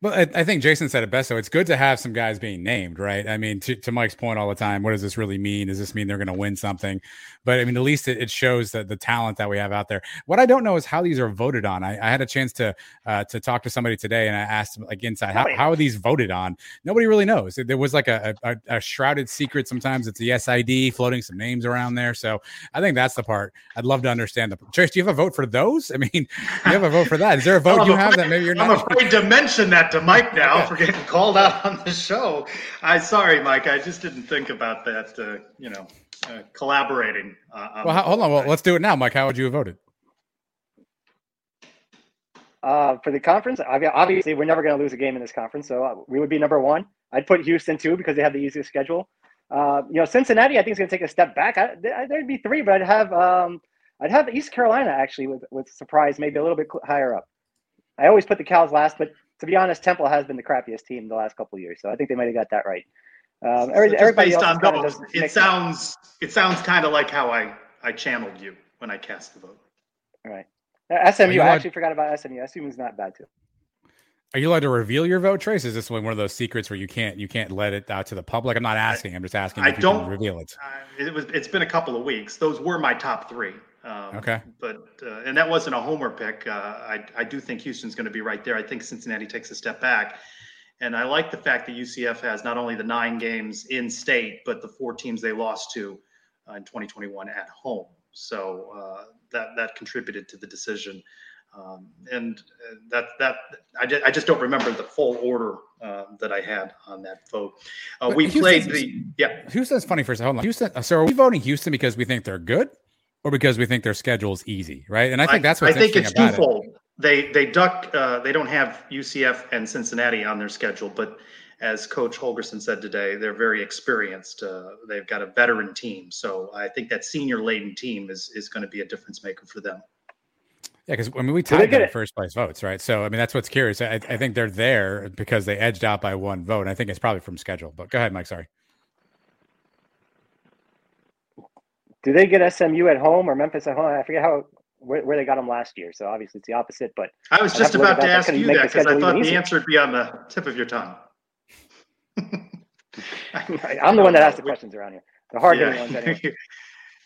but I, I, think Jason said it best. So it's good to have some guys being named, right? I mean, to, to Mike's point all the time, what does this really mean? Does this mean they're going to win something? But I mean, at least it, it, shows that the talent that we have out there. What I don't know is how these are voted on. I, I had a chance to uh, to talk to somebody today, and I asked like inside how, how are these voted on? Nobody really knows. There was like a, a, a shrouded secret. Sometimes it's the SID floating some names around there. So I think that's the part I'd love to understand. The Trace, do you have a vote for those? I mean, you have a vote for that. Is there a *laughs* vote I'm you afraid, have that maybe you're not? I'm afraid to mention that to Mike now okay. for getting called out on the show. I sorry, Mike. I just didn't think about that. Uh, you know, uh, collaborating. Uh, well, hold on. Well, let's do it now, Mike. How would you have voted? Uh, for the conference, obviously, we're never going to lose a game in this conference, so uh, we would be number one. I'd put Houston two because they have the easiest schedule. Uh, you know, Cincinnati, I think is going to take a step back. I, there'd be three, but I'd have um, I'd have East Carolina actually with with surprise, maybe a little bit higher up. I always put the Cows last, but to be honest, Temple has been the crappiest team the last couple years, so I think they might have got that right. Um, every, so everybody based on those, it sounds it sounds kind of like how I I channeled you when I cast the vote. All right, uh, SMU. I actually forgot about SMU. SMU is not bad too. Are you allowed to reveal your vote, Trace? Is this one of those secrets where you can't you can't let it out to the public? I'm not asking. I'm just asking. I don't reveal it. Uh, it was. It's been a couple of weeks. Those were my top three. Um, okay. But uh, and that wasn't a homer pick. Uh, I I do think Houston's going to be right there. I think Cincinnati takes a step back, and I like the fact that UCF has not only the nine games in state, but the four teams they lost to uh, in 2021 at home. So uh, that that contributed to the decision. Um, and uh, that that I, just, I just don't remember the full order uh, that I had on that vote. Uh, we played the yeah. Houston's funny for a second. Hold on, Houston. So are we voting Houston because we think they're good, or because we think their schedule is easy, right? And I think that's what I think it's twofold. It. They they duck. Uh, they don't have UCF and Cincinnati on their schedule, but as Coach Holgorsen said today, they're very experienced. Uh, they've got a veteran team, so I think that senior laden team is is going to be a difference maker for them. Yeah, because I mean, we tied them first place votes, right? So I mean, that's what's curious. I, I, think they're there because they edged out by one vote. And I think it's probably from schedule. But go ahead, Mike. Sorry. Do they get SMU at home or Memphis at home? I forget how where, where they got them last year. So obviously it's the opposite. But I was just about to ask you that because I thought the answer would be on the tip of your tongue. I'm the one that asks the questions around here. The hard yeah. ones anyway. *laughs*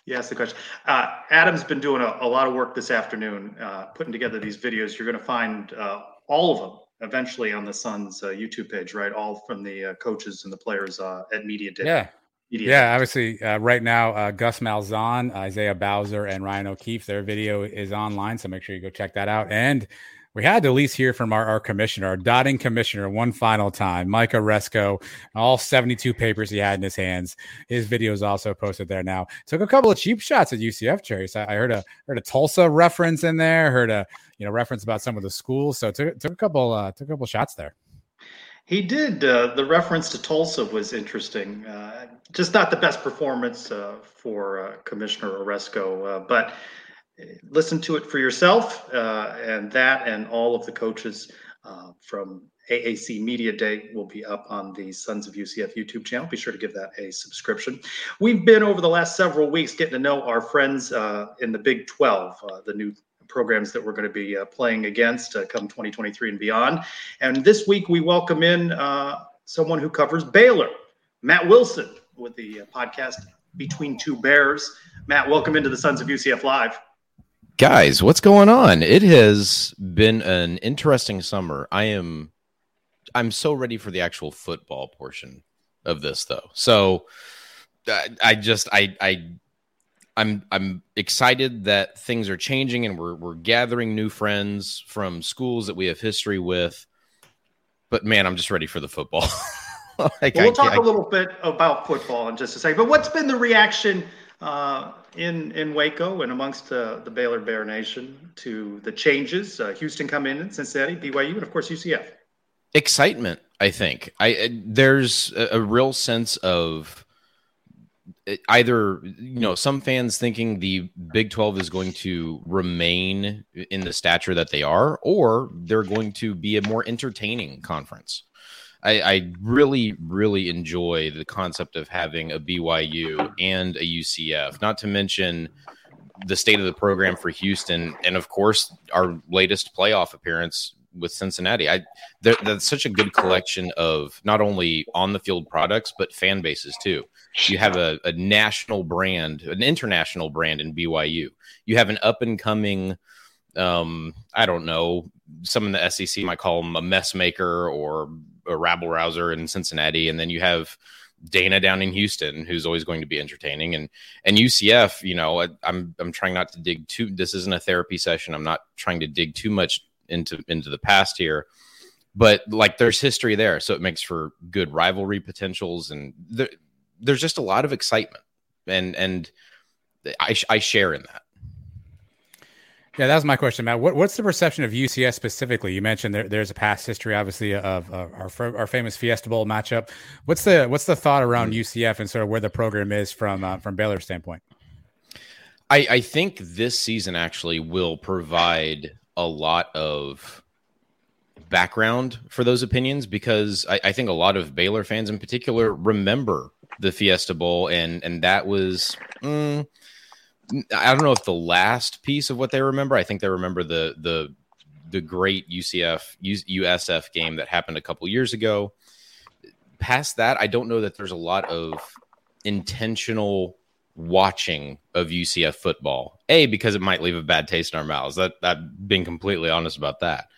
Yes, the question. Uh, Adam's been doing a, a, lot of work this afternoon, uh, putting together these videos. You're going to find uh, all of them eventually on the Sons uh, YouTube page, right? All from the uh, coaches and the players uh, at Media Day. Yeah. Yeah, obviously, right now, Gus Malzahn, Isaiah Bowser, and Ryan O'Keefe, their video is online. So make sure you go check that out. And we had to at least hear from our, our commissioner, our dotting commissioner, one final time, Mike Aresco, all 72 papers he had in his hands. His video is also posted there now. Took a couple of cheap shots at UCF Cherries. I, I heard a heard a Tulsa reference in there, heard a you know reference about some of the schools. So took, took a couple uh, took a couple shots there. He did. Uh, the reference to Tulsa was interesting. Uh, just not the best performance uh, for uh, Commissioner Aresco, uh, but listen to it for yourself. Uh, and that and all of the coaches uh, from AAC Media Day will be up on the Sons of UCF YouTube channel. Be sure to give that a subscription. We've been over the last several weeks getting to know our friends uh, in the Big 12, uh, the new programs that we're going to be uh, playing against uh, come 2023 and beyond. And this week we welcome in someone who covers Baylor, Matt Wilson, with the podcast Between Two Bears. Matt, welcome into the Sons of UCF Live. Guys, what's going on? It has been an interesting summer. I am I'm so ready for the actual football portion of this though. So I, I just I I I'm I'm excited that things are changing and we're we're gathering new friends from schools that we have history with. But man, I'm just ready for the football. *laughs* like, well, we'll I, talk I, a little bit about football in just a second. But what's been the reaction uh, in in Waco and amongst uh, the Baylor Bear Nation to the changes. Uh, Houston come in, and Cincinnati, BYU, and of course UCF. Excitement, I think. I there's a, a real sense of either you know some fans thinking the Big 12 is going to remain in the stature that they are, or they're going to be a more entertaining conference. I, I, really, really enjoy the concept of having a BYU and a UCF. Not to mention the state of the program for Houston, and of course our latest playoff appearance with Cincinnati. I that's such a good collection of not only on the field products but fan bases too. You have a, a national brand, an international brand in BYU. You have an up and coming, um, I don't know, some in the SEC might call him a mess maker or a rabble rouser in Cincinnati, and then you have Dana down in Houston, who's always going to be entertaining, and and UCF. You know, I, I'm I'm trying not to dig too. This isn't a therapy session. I'm not trying to dig too much into into the past here, but like there's history there, so it makes for good rivalry potentials, and there, there's just a lot of excitement, and and I I share in that. Yeah, that was my question, Matt. What, what's the perception of UCF specifically? You mentioned there, there's a past history, obviously, of uh, our our famous Fiesta Bowl matchup. What's the what's the thought around mm-hmm. UCF and sort of where the program is from uh, from Baylor's standpoint? I, I think this season actually will provide a lot of background for those opinions because I, I think a lot of Baylor fans in particular remember the Fiesta Bowl and and that was. Mm, I don't know if the last piece of what they remember. I think they remember the the the great UCF USF game that happened a couple years ago. Past that, I don't know that there's a lot of intentional watching of UCF football. A because it might leave a bad taste in our mouths. That that being completely honest about that.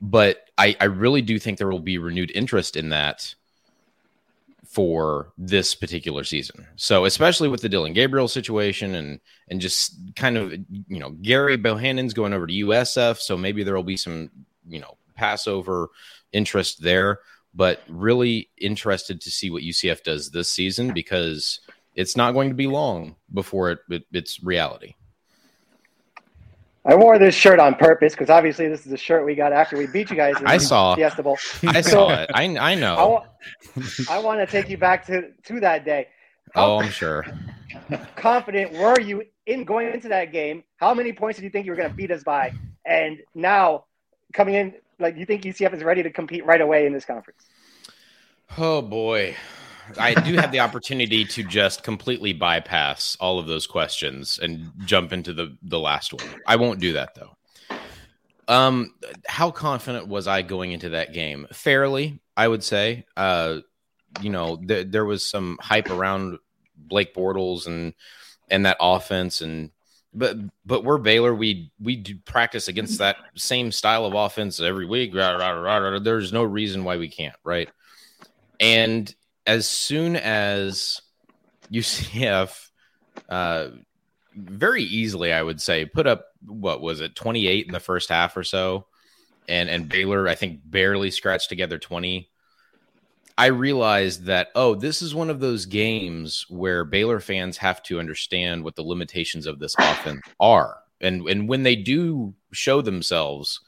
But I, I really do think there will be renewed interest in that for this particular season. So especially with the Dillon Gabriel situation and and just kind of you know Gerry Bohanon's going over to USF, so maybe there will be some you know Passover interest there. But really interested to see what UCF does this season because it's not going to be long before it, it it's reality. I wore this shirt on purpose because obviously this is a shirt we got after we beat you guys. I saw. Fiesta Bowl. I saw it. I I know. I, want to take you back to to that day. How oh, I'm sure. Confident were you in going into that game? How many points did you think you were going to beat us by? And now coming in, like you think UCF is ready to compete right away in this conference? Oh boy. I do have the opportunity to just completely bypass all of those questions and jump into the the last one. I won't do that though. Um, how confident was I going into that game? Fairly, I would say. Uh, you know, th- there was some hype around Blake Bortles and and that offense, and but but we're Baylor. We we do practice against that same style of offense every week. There's no reason why we can't, right? And as soon as UCF uh, very easily, I would say, put up what was it, 28 in the first half or so, and and Baylor, I think, barely scratched together 20. I realized that oh, this is one of those games where Baylor fans have to understand what the limitations of this offense are, and and when they do show themselves,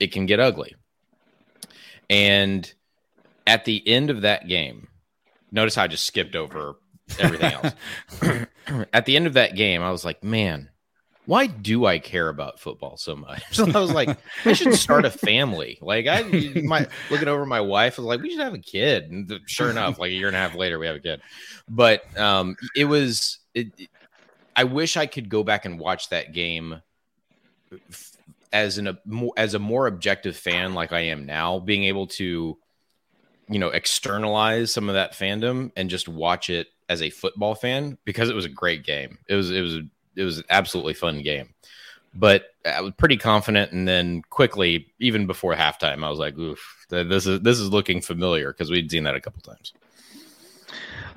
it can get ugly. And at the end of that game, Notice how I just skipped over *laughs* everything else. *clears throat* At the end of that game, I was like, man, why do I care about football so much? *laughs* So I was like, I should start a family. Like I my looking over my wife I was like, we should have a kid. And sure enough, like a year and a half later, we have a kid. But um, it was it, I wish I could go back and watch that game as an a as a more objective fan like I am now, being able to you know, externalize some of that fandom and just watch it as a football fan because it was a great game. It was it was it was an absolutely fun game. But I was pretty confident, and then quickly, even before halftime, I was like, "Oof, this is this is looking familiar" because we'd seen that a couple times.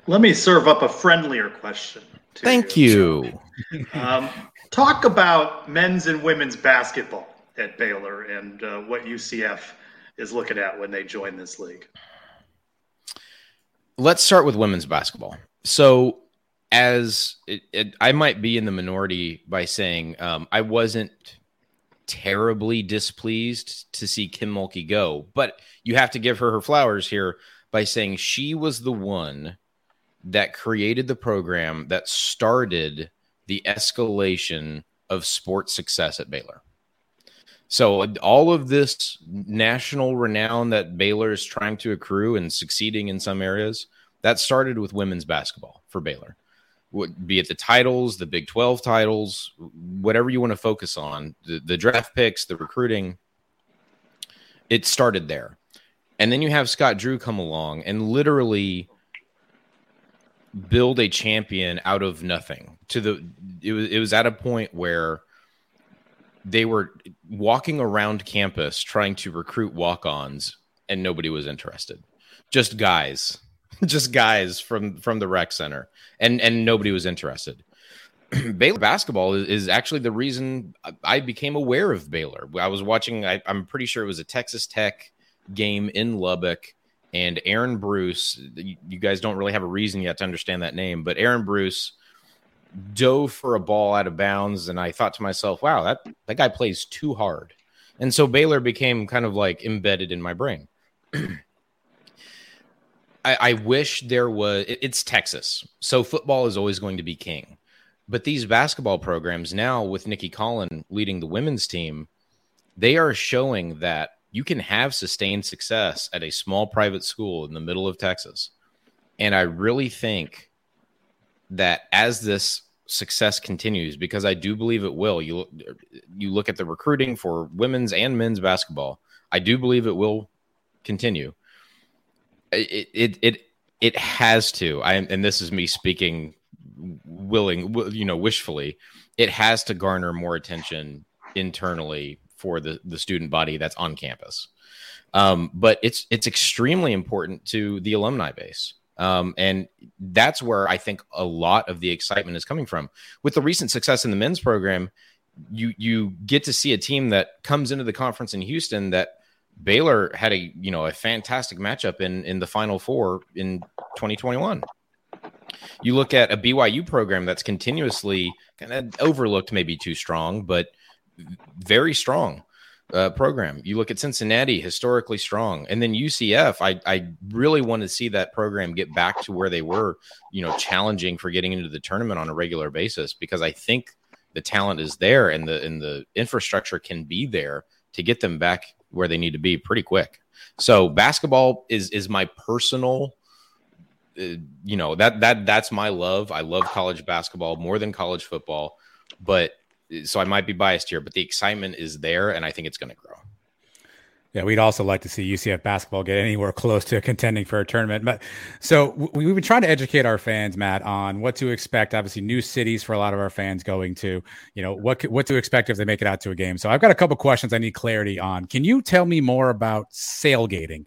Let me serve up a friendlier question. Thank you. you. Um, talk about men's and women's basketball at Baylor and uh, what UCF is looking at when they join this league let's start with women's basketball. So, as it, it, I might be in the minority by saying um, I wasn't terribly displeased to see Kim Mulkey go, but you have to give her her flowers here by saying she was the one that created the program that started the escalation of sports success at Baylor. So all of this national renown that Baylor is trying to accrue and succeeding in some areas, that started with women's basketball for Baylor. be it the titles, the Big 12 titles, whatever you want to focus on, the, the draft picks, the recruiting, it started there. And then you have Scott Drew come along and literally build a champion out of nothing. To the it was it was at a point where they were walking around campus trying to recruit walk-ons and nobody was interested. Just guys. *laughs* Just guys from from the rec center and and nobody was interested. *clears throat* Baylor basketball is, actually the reason I became aware of Baylor. I was watching I, I'm pretty sure it was a Texas Tech game in Lubbock and Aaron Bruce. You guys don't really have a reason yet to understand that name, but Aaron Bruce dove for a ball out of bounds, and I thought to myself, "Wow, that that guy plays too hard." And so Baylor became kind of like embedded in my brain. *clears throat* I, I, wish there was. It, it's Texas, so football is always going to be king. But these basketball programs now, with Nicki Collen leading the women's team, they are showing that you can have sustained success at a small private school in the middle of Texas. And I really think that as this success continues, because I do believe it will, you you look at the recruiting for women's and men's basketball, I do believe it will continue. It it it it has to. I and this is me speaking willing, you know, wishfully. It has to garner more attention internally for the the student body that's on campus. Um, but it's it's extremely important to the alumni base. Um, and that's where I think a lot of the excitement is coming from. With the recent success in the men's program, you you get to see a team that comes into the conference in Houston that Baylor had a you know a fantastic matchup in in the Final Four in 2021. You look at a BYU program that's continuously kind of overlooked, maybe too strong, but very strong uh, program. You look at Cincinnati, historically strong, and then UCF. I I really want to see that program get back to where they were, you know, challenging for getting into the tournament on a regular basis because I think the talent is there and the and the infrastructure can be there to get them back where they need to be pretty quick. So basketball is is my personal uh, you know that that that's my love. I love college basketball more than college football, but so I might be biased here, but the excitement is there, and I think it's going to grow. Yeah, we'd also like to see UCF basketball get anywhere close to contending for a tournament. But so we, have been trying to educate our fans, Matt, on what to expect. Obviously, new cities for a lot of our fans going to, you know, what what to expect if they make it out to a game. So I've got a couple questions I need clarity on. Can you tell me more about sailgating?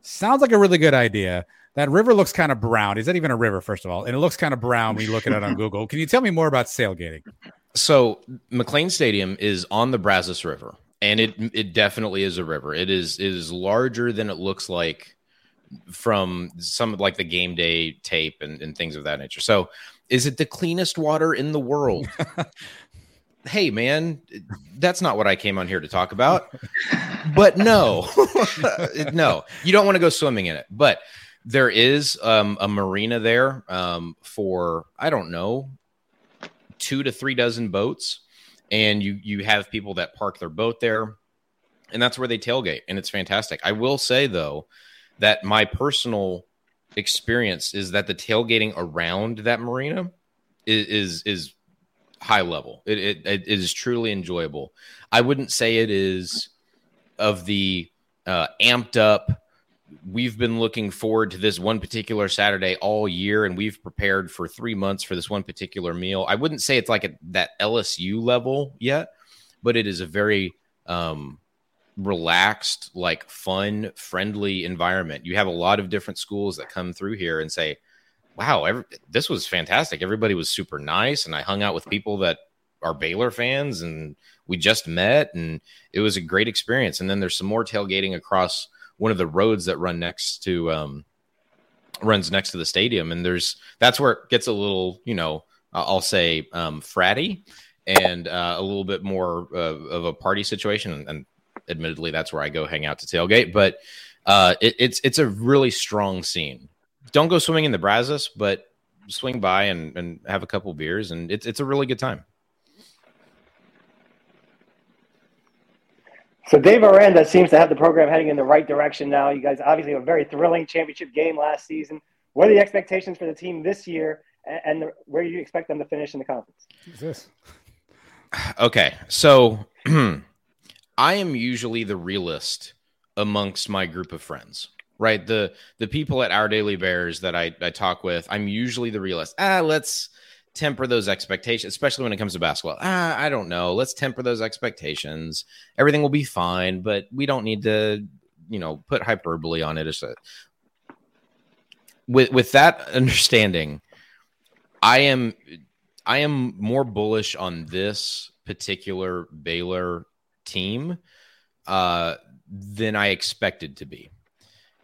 Sounds like a really good idea. That river looks kind of brown. Is that even a river, first of all? And it looks kind of brown when you look at it on *laughs* Google. Can you tell me more about sailgating? So McLane Stadium is on the Brazos River, and it it definitely is a river. It is it is larger than it looks like from some like the game day tape and, and things of that nature. So is it the cleanest water in the world? *laughs* hey man, that's not what I came on here to talk about. But no, *laughs* no, you don't want to go swimming in it. But there is um, a marina there um, for I don't know two to three dozen boats, and you you have people that park their boat there, and that's where they tailgate, and it's fantastic. I will say though that my personal experience is that the tailgating around that marina is is, is high level. It, it, it is truly enjoyable. I wouldn't say it is of the uh, amped up we've been looking forward to this one particular Saturday all year, and we've prepared for three months for this one particular meal. I wouldn't say it's like a, that LSU level yet, but it is a very um, relaxed, like fun, friendly environment. You have a lot of different schools that come through here and say, "Wow, every, this was fantastic. Everybody was super nice," and I hung out with people that are Baylor fans, and we just met, and it was a great experience. And then there's some more tailgating across one of the roads that run next to um, runs next to the stadium, and there's that's where it gets a little, you know, I'll say um, fratty and uh, a little bit more uh, of a party situation. And, and, admittedly, that's where I go hang out to tailgate. But uh, it, it's it's a really strong scene. Don't go swimming in the Brazos, but swing by and, and have a couple beers, and it's it's a really good time. So Dave Aranda seems to have the program heading in the right direction now. You guys obviously have a very thrilling championship game last season. What are the expectations for the team this year? and, and the, where do you expect them to finish in the conference. Who's this? Okay, so *clears throat* I am usually the realist amongst my group of friends, right? The the people at Our Daily Bears that I, I talk with, I'm usually the realist. Ah, let's temper those expectations, especially when it comes to basketball. Ah, I don't know. Let's temper those expectations. Everything will be fine, but we don't need to, you know, put hyperbole on it. With with that *laughs* understanding, I am I am more bullish on this particular Baylor team uh, than I expected to be.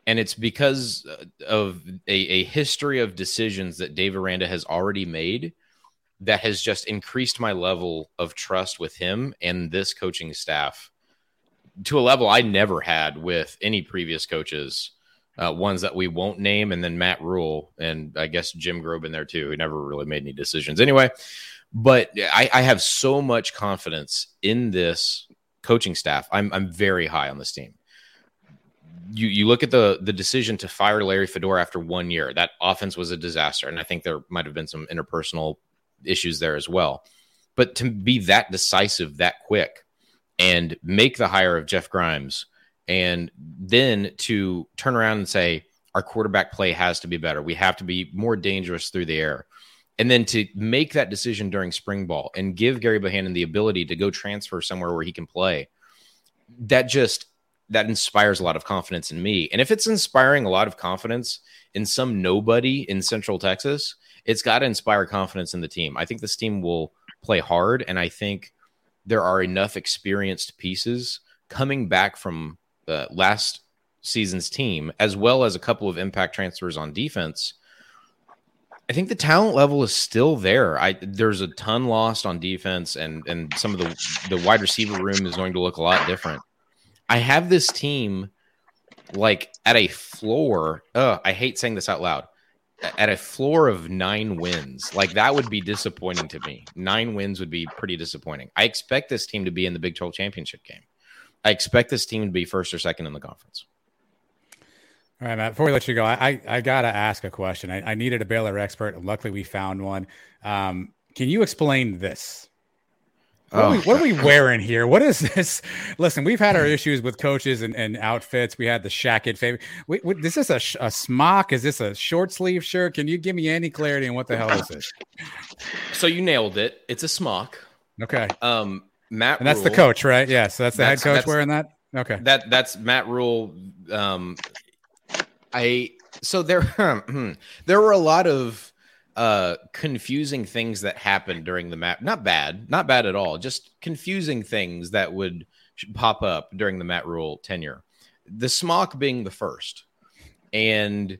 And it's because of a, a history of decisions that Dave Aranda has already made that has just increased my level of trust with him and this coaching staff to a level I never had with any previous coaches, uh, ones that we won't name, and then Matt Rhule and I guess Jim Grobe in there too, who never really made any decisions. Anyway, but I, I have so much confidence in this coaching staff. I'm I'm very high on this team. You you look at the the decision to fire Larry Fedora after one year. That offense was a disaster, and I think there might have been some interpersonal issues there as well. But to be that decisive that quick and make the hire of Jeff Grimes, and then to turn around and say our quarterback play has to be better. We have to be more dangerous through the air. And then to make that decision during spring ball and give Gerry Bohanon the ability to go transfer somewhere where he can play, that just that inspires a lot of confidence in me. And if it's inspiring a lot of confidence in some nobody in Central Texas, it's got to inspire confidence in the team. I think this team will play hard, and I think there are enough experienced pieces coming back from uh, last season's team, as well as a couple of impact transfers on defense I think the talent level is still there. I there's a ton lost on defense, and and some of the the wide receiver room is going to look a lot different. I have this team like at a floor. Uh, I hate saying this out loud. At a floor of nine wins, like that would be disappointing to me. Nine wins would be pretty disappointing. I expect this team to be in the Big 12 championship game. I expect this team to be first or second in the conference. All right, Matt. Before we let you go, I I, gotta ask a question. I, I, needed a Baylor expert, luckily we found one. Um, can you explain this? What, oh. are we, what, are we, wearing here? What is this? *laughs* Listen, we've had our issues with coaches and, and outfits. We had the shacket favorite. Wait, wait, is this a, a, smock? Is this a short sleeve shirt? Can you give me any clarity on what the hell is this? So you nailed it. It's a smock. Okay. Um, Matt, and that's Rhule, the coach, right? Yeah. So that's the that's, head coach wearing that. Okay. That that's Matt Rhule. Um, I so there *clears throat* there were a lot of uh confusing things that happened during the map. Not bad, not bad at all. Just confusing things that would pop up during the Matt Rhule tenure. The smock being the first, and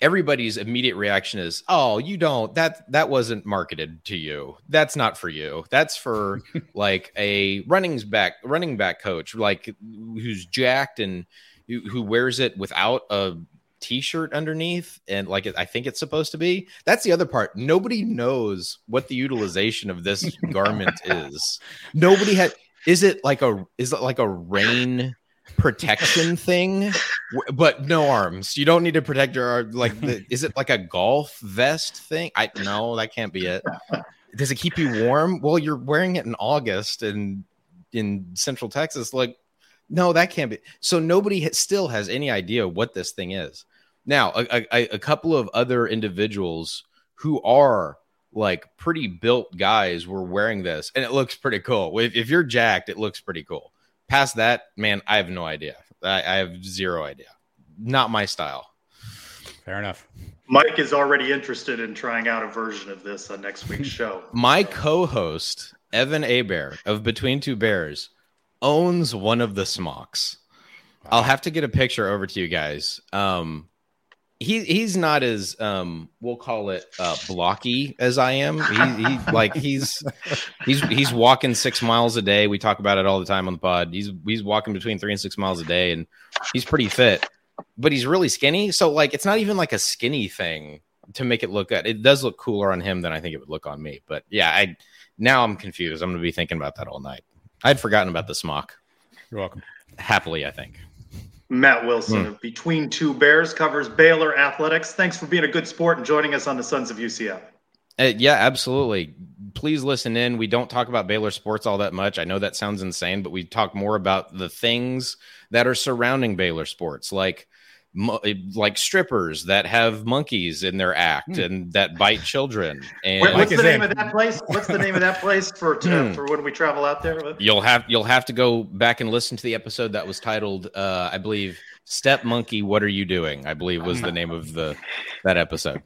everybody's immediate reaction is, "Oh, you don't that that wasn't marketed to you. That's not for you. That's for *laughs* like a running back running back coach, like who's jacked and who wears it without a t-shirt underneath and like I think it's supposed to be. That's the other part. Nobody knows what the utilization of this *laughs* garment is. Nobody had is it like a is it like a rain protection thing but no arms. You don't need to protect your arm like the, is it like a golf vest thing? I no, that can't be it. Does it keep you warm? Well, you're wearing it in August and in Central Texas like no, that can't be. So nobody still has any idea what this thing is. Now, a, a, a couple of other individuals who are like pretty built guys were wearing this, and it looks pretty cool. If, if you're jacked, it looks pretty cool. Past that, man, I have no idea. I, I have zero idea. Not my style. Fair enough. Mike is already interested in trying out a version of this on next week's *laughs* show. My co-host Evan Abear of Between Two Bears owns one of the smocks. I'll have to get a picture over to you guys. Um, he he's not as um we'll call it uh blocky as I am. He, he *laughs* like he's he's he's walking six miles a day. We talk about it all the time on the pod. He's he's walking between three and six miles a day, and he's pretty fit, but he's really skinny. So like it's not even like a skinny thing to make it look good. It does look cooler on him than I think it would look on me. But yeah, I now I'm confused. I'm gonna be thinking about that all night. I'd forgotten about the smock. You're welcome. Happily, I think. Matt Wilson mm. of Between Two Bears covers Baylor athletics. Thanks for being a good sport and joining us on the Sons of UCF. Uh, yeah, absolutely. Please listen in. We don't talk about Baylor sports all that much. I know that sounds insane, but we talk more about the things that are surrounding Baylor sports, like like strippers that have monkeys in their act hmm. and that bite children. And what's the name of that place? What's the name of that place for uh, for when we travel out there? You'll have you'll have to go back and listen to the episode that was titled, uh, I believe, "Step Monkey, What Are You Doing?" I believe was the name of the that episode.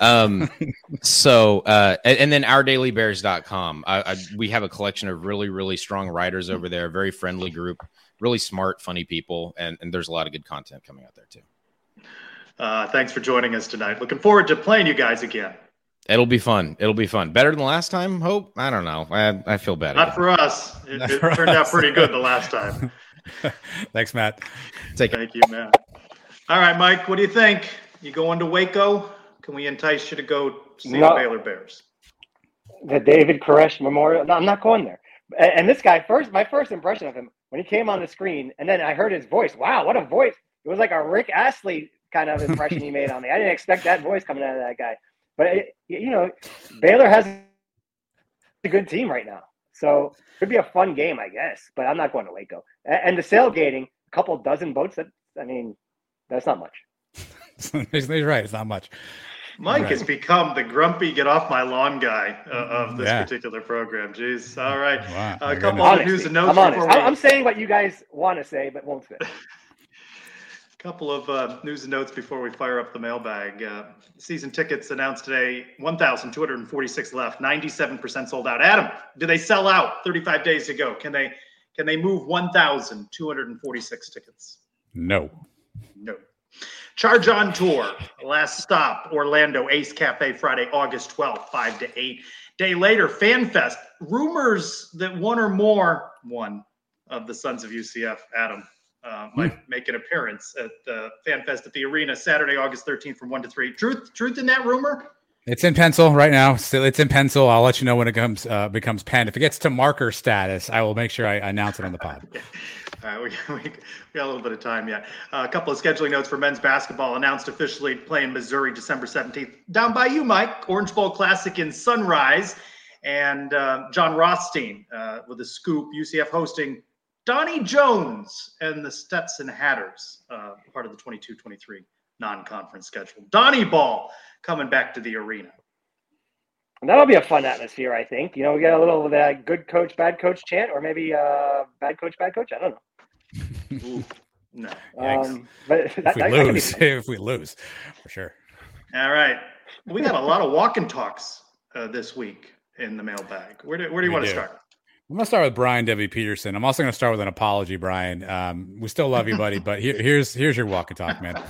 Um, *laughs* so uh, and, and then ourdailybears.com. I, I, we have a collection of really really strong writers over there. Very friendly group really smart, funny people, and, and there's a lot of good content coming out there too. Uh, thanks for joining us tonight. Looking forward to playing you guys again. It'll be fun. It'll be fun. Better than the last time. Hope. I don't know. I, I feel better. Not for us. It, it for turned us. out pretty good the last time. *laughs* Thanks, Matt. Take Thank you, Matt. All right, Mike. What do you think? You going to Waco? Can we entice you to go see no. the Baylor Bears? The David Koresh Memorial. No, I'm not going there. And this guy, first, my first impression of him when he came on the screen, and then I heard his voice. Wow, what a voice! It was like a Rick Astley kind of impression he made on me. I didn't expect that voice coming out of that guy. But it, you know, Baylor has a good team right now, so it'd be a fun game, I guess. But I'm not going to Waco. And the sailgating, a couple dozen boats. That I mean, that's not much. *laughs* he's right. It's not much. Mike right. has become the grumpy get off my lawn guy uh, of this yeah. particular program. Jeez. All right. Wow. Uh, a couple of news and notes. I'm, we... I'm saying what you guys want to say, but won't say. *laughs* Couple of uh, news and notes before we fire up the mailbag. Uh, season tickets announced today 1,246 left, 97% sold out. Adam, do they sell out 35 days ago? Can they can they move 1,246 tickets? No. No. Charge on Tour, last stop, Orlando Ace Cafe, Friday, August 12th, 5 to 8. Day later, FanFest. Rumors that one or more, one of the Sons of UCF, Adam, uh, might hmm. make an appearance at the Fan Fest at the arena Saturday, August 13th from 1 to 3. Truth, truth in that rumor? It's in pencil right now. Still, it's in pencil. I'll let you know when it comes uh, becomes pen. If it gets to marker status, I will make sure I announce it on the pod. *laughs* All right, we, *laughs* we, we, got a little bit of time yet. Uh, a couple of scheduling notes for men's basketball announced officially playing Missouri December 17th. Down by you, Mike. Orange Bowl Classic in Sunrise. And uh, Jon Rothstein uh, with a scoop. UCF hosting Donnie Jones and the Stetson Hatters, uh, part of the 22 23 non conference schedule. Donnie Ball coming back to the arena. And that'll be a fun atmosphere, I think. You know, we get a little of that good coach, bad coach chant, or maybe uh, bad coach, bad coach. I don't know. Ooh, no. Um, but that, if we that, lose, that *laughs* if we lose, for sure. All right, we got a lot of walk and talks uh, this week in the mailbag. Where do where do you we want do. to start? I'm gonna start with Brian W. Peterson. I'm also gonna start with an apology, Brian. Um, we still love you, buddy, but here, here's here's your walk and talk, man.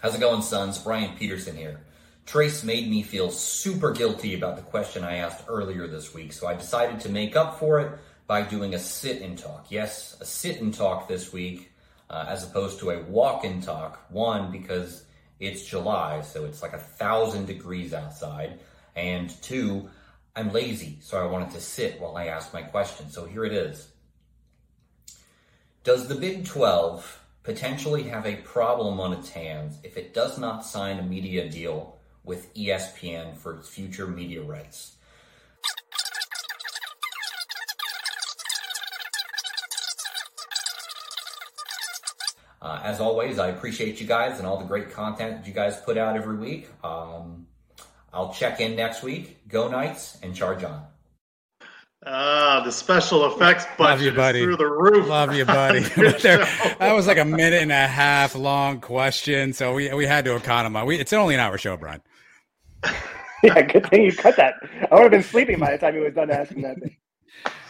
How's it going, sons? Brian Peterson here. Trace made me feel super guilty about the question I asked earlier this week, so I decided to make up for it by doing a sit and talk. Yes, a sit and talk this week, uh, as opposed to a walk and talk. One, because it's July, so it's like a thousand degrees outside. And two, I'm lazy, so I wanted to sit while I asked my question. So here it is Does the Big 12 potentially have a problem on its hands if it does not sign a media deal with ESPN for its future media rights? Uh, as always, I appreciate you guys and all the great content that you guys put out every week. Um, I'll check in next week. Go Knights and charge on. Ah, the special effects budget you, buddy. through the roof. Love you, buddy. *laughs* *laughs* that was like a minute and a half long question, so we we had to economize. We, it's only an hour show, Brian. *laughs* yeah, good thing you cut that. I would have been sleeping by the time he was done asking that thing.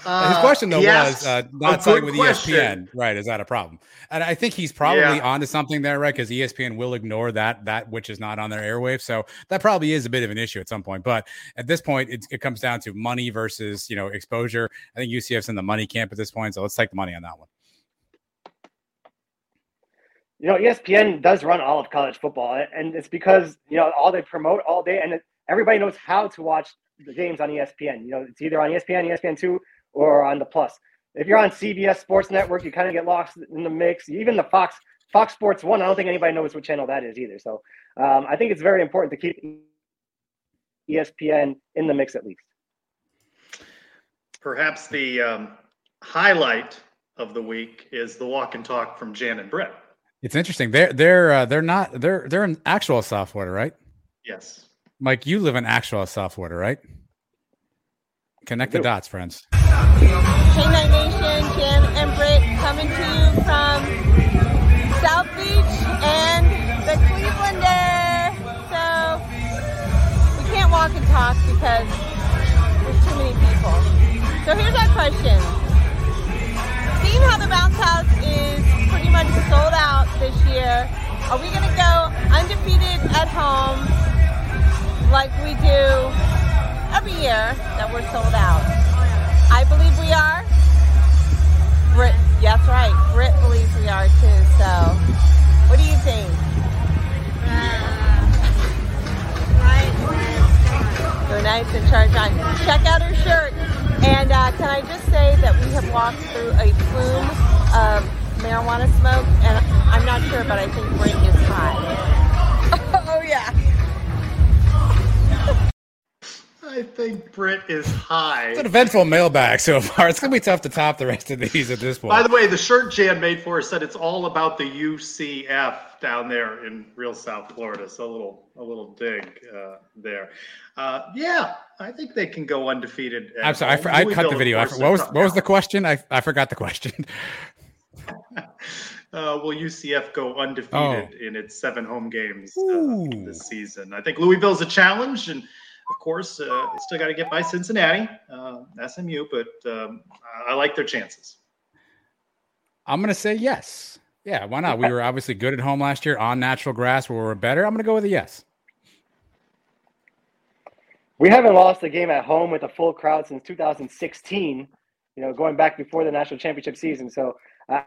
Uh, His question though was uh, not signing with question. ESPN, right? Is that a problem? And I think he's probably yeah. onto something there, right? Because ESPN will ignore that that which is not on their airwave, so that probably is a bit of an issue at some point. But at this point, it, it comes down to money versus you know exposure. I think UCF's in the money camp at this point, so let's take the money on that one. You know, ESPN does run all of college football, and it's because you know all they promote all day, and everybody knows how to watch the games on ESPN. You know, it's either on ESPN, ESPN two, or on the Plus. If you're on CBS Sports Network, you kind of get lost in the mix. Even the Fox Fox Sports One. I don't think anybody knows what channel that is either. So um, I think it's very important to keep ESPN in the mix at least. Perhaps the um, highlight of the week is the walk and talk from Jan and Brett. It's interesting. They're they're uh, they're not they're they're in actual South Florida, right? Yes. Mike, you live in actual South Florida, right? Connect the dots, friends. Hey Knight Nation, and Britt coming to you from South Beach and the. So we can't walk and talk because there's too many people. So here's our question. Seeing how the bounce house is pretty much sold out this year, are we gonna go undefeated at home like we do every year that we're sold out? I believe we are. Brit, yes, right. Brit believes we are too. So, what do you think? Go nice and charge on. Check out her shirt. And uh, can I just say that we have walked through a plume of marijuana smoke, and I'm not sure, but I think Brit is high. I think Britt is high. It's an eventful mailbag so far. It's gonna be tough to top the rest of these at this point. By the way, the shirt Jan made for us said it's all about the UCF down there in real South Florida. So a little a little dig uh, there. Uh, yeah, I think they can go undefeated. I'm sorry, I, for, I cut the video. I, what was what was the question? I, I forgot the question. *laughs* uh, will UCF go undefeated oh. in its seven home games uh, this season? I think Louisville's a challenge, and of course, uh, still got to get by Cincinnati, uh, SMU, but um, I like their chances. I'm going to say yes. Yeah, why not? We were obviously good at home last year on natural grass where we are better. I'm going to go with a yes. We haven't lost a game at home with a full crowd since 2016, you know, going back before the national championship season. So uh,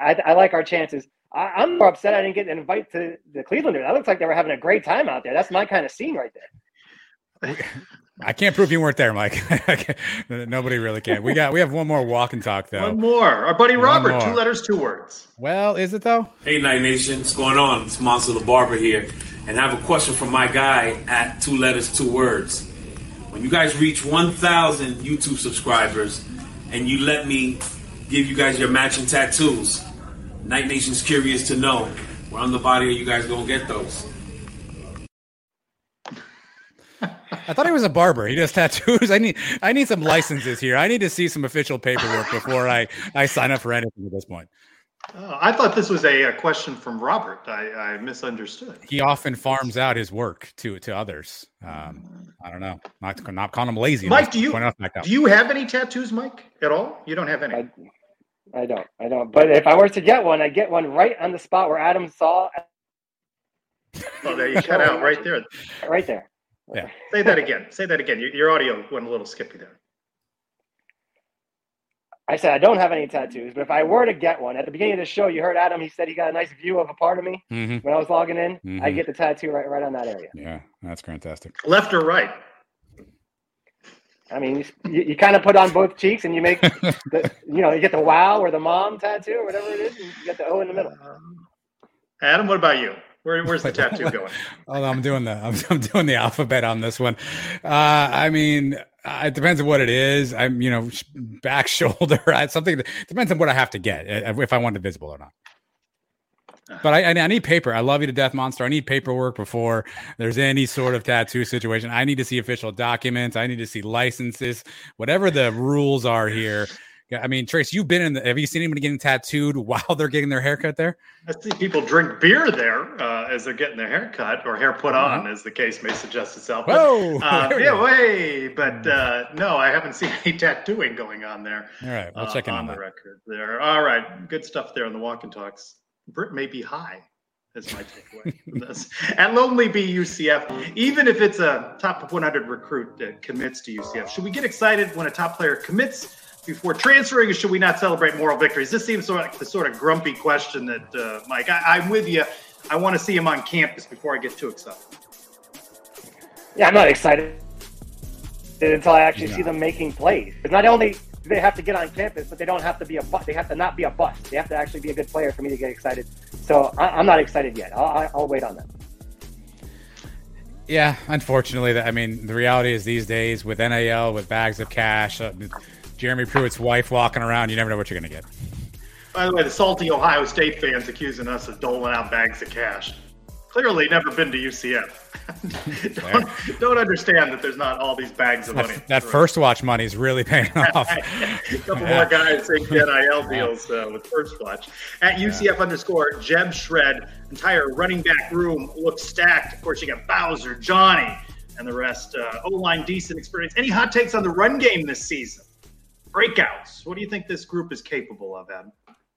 I, I like our chances. I, am more upset I didn't get an invite to the Cleveland. That looks like they were having a great time out there. That's my kind of scene right there. I can't prove you weren't there, Mike. *laughs* Nobody really can. We got we have one more walk and talk though. One more. Our buddy Robert, two letters, two words. Well, is it though? Hey Knight Nation, what's going on? It's Monster the Barber here. And I have a question from my guy at two letters, two words. When you guys reach 1,000 YouTube subscribers and you let me give you guys your matching tattoos, Knight Nation's curious to know where on the body are you guys gonna get those? I thought he was a barber. He does tattoos. I need I need some licenses here. I need to see some official paperwork before I I sign up for anything at this point. Oh, I thought this was a, a question from Robert. I, I, misunderstood. He often farms out his work to to others. Um, I don't know. Not not calling him lazy. Mike, do you do you have any tattoos, Mike? At all? You don't have any. I, I don't. I don't. But if I were to get one, I get one right on the spot where Adam saw. Oh, there you cut out right there. *laughs* Right there. Yeah. Say that again. Say that again. Your, your audio went a little skippy there. I said I don't have any tattoos, but if I were to get one, at the beginning of the show, you heard Adam. He said he got a nice view of a part of me mm-hmm. when I was logging in. Mm-hmm. I get the tattoo right, right on that area. Yeah, that's fantastic. Left or right? I mean, you, you kind of put on both cheeks and you make the, you know, you get the wow or the mom tattoo or whatever it is, and you get the O in the middle. Um, Adam, what about you? Where, where's the *laughs* tattoo going? oh, I'm doing the I'm, I'm, doing the alphabet on this one. Uh, I mean, uh, it depends on what it is. I'm, you know, back *laughs* shoulder, something that depends on what I have to get uh, if I want it visible or not. But I, I, need paper. I love you to death, monster. I need paperwork before there's any sort of tattoo situation. I need to see official documents. I need to see licenses, whatever the rules are here. I mean, Trace, you've been in. The, have you seen anybody getting tattooed while they're getting their haircut there? I see people drink beer there uh, as they're getting their haircut or hair put uh-huh. on, as the case may suggest itself. But, Whoa! Uh, *laughs* yeah, way. But uh, no, I haven't seen any *laughs* tattooing going on there. All right, we'll check in uh, on, on the that. record there. All right, good stuff there on the walk and talks. Brit may be high. Is my takeaway from this. At Lonely Bee UCF, even if it's a top 100 recruit that commits to UCF, should we get excited when a top player commits before transferring, or should we not celebrate moral victories? This seems sort of like the sort of grumpy question that, uh, Mike, I, I'm with you. I want to see him on campus before I get too excited. Yeah, I'm not excited until I actually yeah. see them making plays. It's not only they have to get on campus, but they don't have to be a bu- they have to not be a bust. They have to actually be a good player for me to get excited. So I, am not excited yet. I'll, I'll wait on that. Yeah, unfortunately, that I mean, the reality is these days with NIL, with bags of cash, uh, Jeremy Pruitt's wife walking around, you never know what you're going to get. By the way, the salty Ohio State fans accusing us of doling out bags of cash. Clearly, never been to UCF. *laughs* don't, don't, understand that there's not all these bags of that, money. That first watch money is really paying *laughs* off. a couple *laughs* yeah. more guys taking NIL deals uh, with first watch. At UCF yeah. underscore Jeb Shred, entire running back room looks stacked. Of course, you got Bowser, Johnny, and the rest. Uh, O line decent experience. Any hot takes on the run game this season? Breakouts. What do you think this group is capable of, Adam?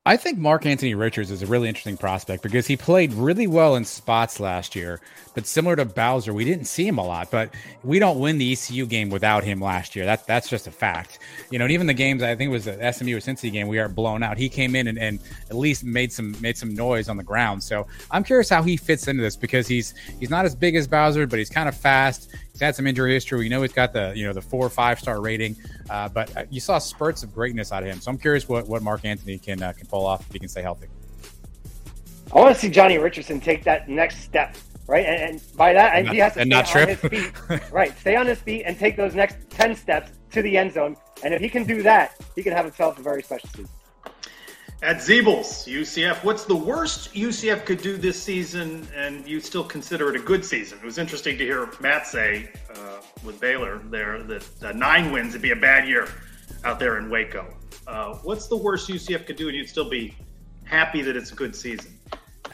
I think Mark Anthony Richards is a really interesting prospect because he played really well in spots last year, but similar to Bowser, we didn't see him a lot. But we don't win the ECU game without him last year. That that's just a fact. You know, and even the games I think it was the SMU or Cincy game, we are blown out. He came in and, and at least made some made some noise on the ground. So I'm curious how he fits into this because he's he's not as big as Bowser, but he's kind of fast. He's had some injury history. We know he's got the you know the four or five star rating, uh, but uh, you saw spurts of greatness out of him. So I'm curious what what Mark Anthony can uh, can pull off if he can stay healthy. I want to see Johnny Richardson take that next step, right? And, and by that, and not, he has to stay on trip. his feet, *laughs* right? Stay on his feet and take those next ten steps to the end zone. And if he can do that, he can have himself a very special season. At Zeebles, UCF, what's the worst UCF could do this season, and you still consider it a good season? It was interesting to hear Matt say uh, with Baylor there that uh, nine wins would be a bad year out there in Waco. Uh, what's the worst UCF could do, and you'd still be happy that it's a good season?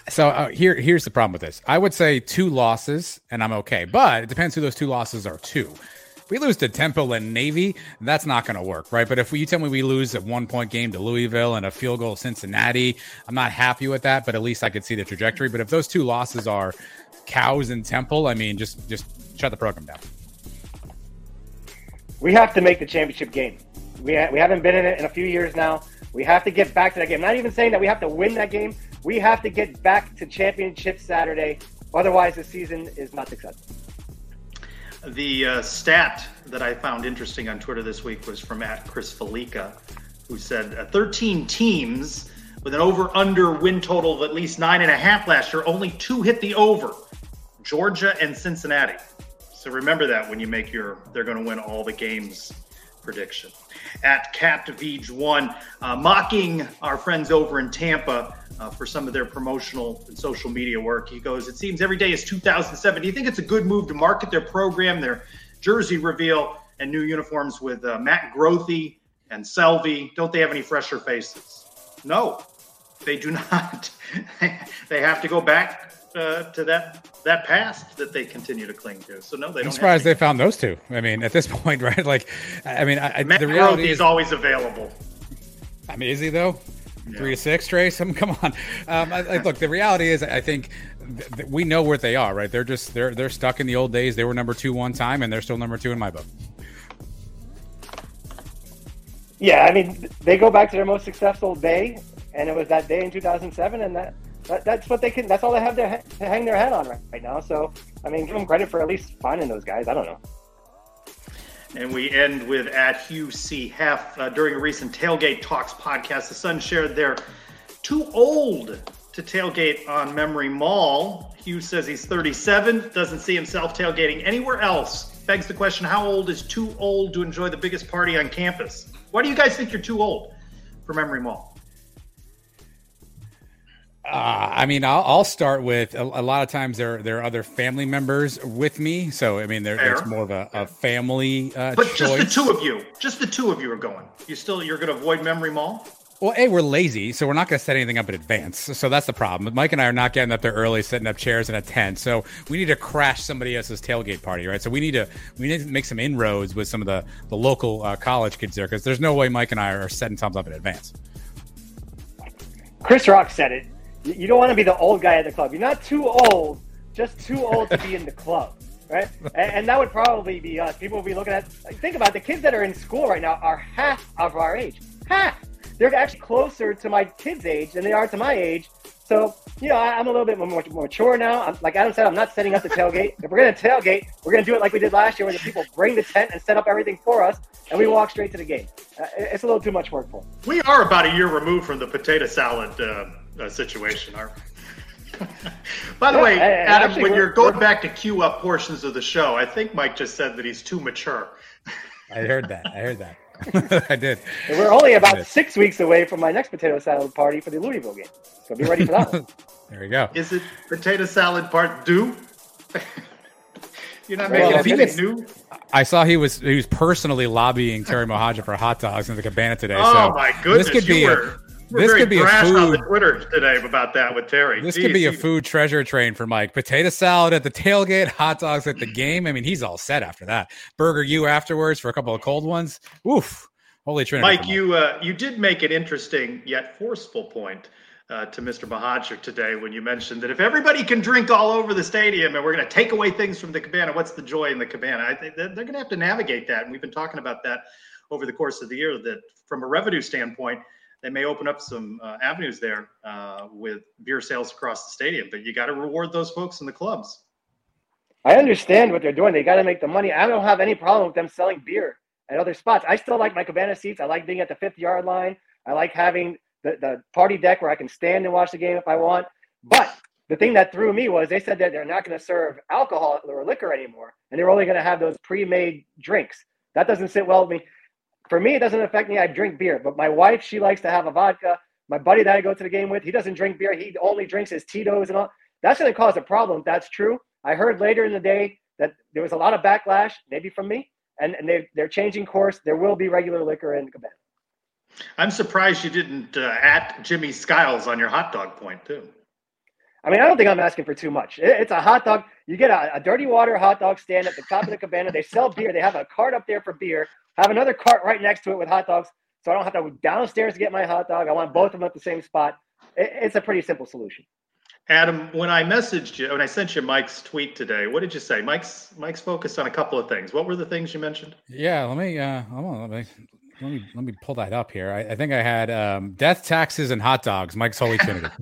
So uh, here, here's the problem with this. I would say two losses, and I'm okay. But it depends who those two losses are to. If we lose to Temple and Navy, that's not going to work, right? But if we, you tell me we lose a one point game to Louisville and a field goal Cincinnati, I'm not happy with that, but at least I could see the trajectory. But if those two losses are cows and Temple, I mean, just just shut the program down. We have to make the championship game. We, ha- we haven't been in it in a few years now. We have to get back to that game. Not even saying that we have to win that game. We have to get back to championship Saturday. Otherwise, the season is not successful. The uh, stat that I found interesting on Twitter this week was from at Chris Fallica, who said uh, 13 teams with an over under win total of at least nine and a half last year, only two hit the over Georgia and Cincinnati. So remember that when you make your they're going to win all the games prediction. At Captivage1, uh, mocking our friends over in Tampa uh, for some of their promotional and social media work. He goes, It seems every day is 2007. Do you think it's a good move to market their program, their jersey reveal, and new uniforms with uh, Matt Grothe and Selvie? Don't they have any fresher faces? No, they do *laughs* not. they have to go back uh, to that that past that they continue to cling to. So no, they I'm don't. surprised they found those two. I mean, at this *laughs* point, right? Like, I mean, I, Matt the reality is always available. I mean, is he though? Yeah. Three to six, Trace. *laughs* I mean, come on. Um, I, I, look, the reality is, I think th- th- we know where they are. Right? They're just they're they're stuck in the old days. They were number two one time, and they're still number two in my book. Yeah, I mean, they go back to their most successful day, and it was that day in 2007, and that that, that's what they can. That's all they have to, to hang their head on right, right now. So, I mean, give them credit for at least finding those guys. I don't know. And we end with at Hugh C. Heff. Uh, during a recent Tailgate Talks podcast, the Sons shared they're too old to tailgate on Memory Mall. Hugh says he's 37, doesn't see himself tailgating anywhere else. Begs the question how old is too old to enjoy the biggest party on campus? Why do you guys think you're too old for Memory Mall? Uh, I mean, I'll, I'll start with a, a, lot of times there there are other family members with me, so I mean, there, there's more of a, a family uh, but choice. just the two of you, just the two of you are going. You still you're going to avoid Memory Mall. Well, hey, we're lazy, so we're not going to set anything up in advance. So that's the problem. Mike and I are not getting up there early, setting up chairs in a tent. So we need to crash somebody else's tailgate party, right? So we need to we need to make some inroads with some of the the local uh, college kids there because there's no way Mike and I are setting something up in advance. Chris Rock said it you don't want to be the old guy at the club. You're not too old, just too old to be in the club, right? And, and, that would probably be us. People would be looking at. Like, think about it, the kids that are in school right now are half of our age. Half. They're actually closer to my kids' age than they are to my age. So, you know, I, am a little bit more, more mature now. I'm, like Adam said, I'm not setting up the tailgate. if we're to tailgate, we're to do it like we did last year, where the people bring the tent and set up everything for us, and we walk straight to the game. uh, it's a little too much work for. We are about a year removed from the potato salad uh, uh, situation, aren't we? *laughs* By the Yeah, way, and- and Adam, when you're going we're- back to queue up portions of the show, I think Mike just said that he's too mature. I heard that. I heard that. *laughs* I did. And we're only about six weeks away from my next potato salad party for the Louisville game. So be ready for that one. *laughs* There we go. Is it potato salad part due? you're not Well, making if he anything new? I saw he was he was personally lobbying Terry Mohajir for hot dogs in the cabana today. Oh so my goodness! This could be you a, were, you were this could be a brash on the food Twitter today about that with Terry. this Jeez, could be a food treasure train for Mike. Potato salad at the tailgate, hot dogs at the game. I mean, he's all set after that. Burger you afterwards for a couple of cold ones. Oof. Holy Trinity. Mike, for you uh, you did make an interesting yet forceful point uh, to Mr. Mohajir today when you mentioned that if everybody can drink all over the stadium and we're going to take away things from the cabana, what's the joy in the cabana? I think they're going to have to navigate that, and we've been talking about that over the course of the year. That from a revenue standpoint, they may open up some uh, avenues there uh, with beer sales across the stadium, but you got to reward those folks in the clubs. I understand what they're doing. They got to make the money. I don't have any problem with them selling beer at other spots. I still like my cabana seats. I like being at the fifth yard line. I like having the, the party deck where I can stand and watch the game if I want. But the thing that threw me was they said that they're not going to serve alcohol or liquor anymore, and they're only going to have those pre-made drinks. That doesn't sit well with me. For me, it doesn't affect me. I drink beer, but my wife, she likes to have a vodka. My buddy that I go to the game with, he doesn't drink beer. He only drinks his Tito's and all. That's going to cause a problem. That's true. I heard later in the day that there was a lot of backlash, maybe from me, and, and they, they're changing course. There will be regular liquor in the cabana. I'm surprised you didn't uh, at Jimmy Skiles on your hot dog point too. I mean, I don't think I'm asking for too much. It- It's a hot dog. You get a, a dirty water hot dog stand at the top of the cabana. They sell beer. They have a cart up there for beer. Have another cart right next to it with hot dogs, so I don't have to go downstairs to get my hot dog. I want both of them at the same spot. It, it's a pretty simple solution. Adam, when I messaged you, when I sent you Mike's tweet today, what did you say? Mike's Mike's focused on a couple of things. What were the things you mentioned? Yeah, let me uh on, let me let me let me pull that up here. I, I think I had um death, taxes, and hot dogs. Mike's Holy Trinity. *laughs*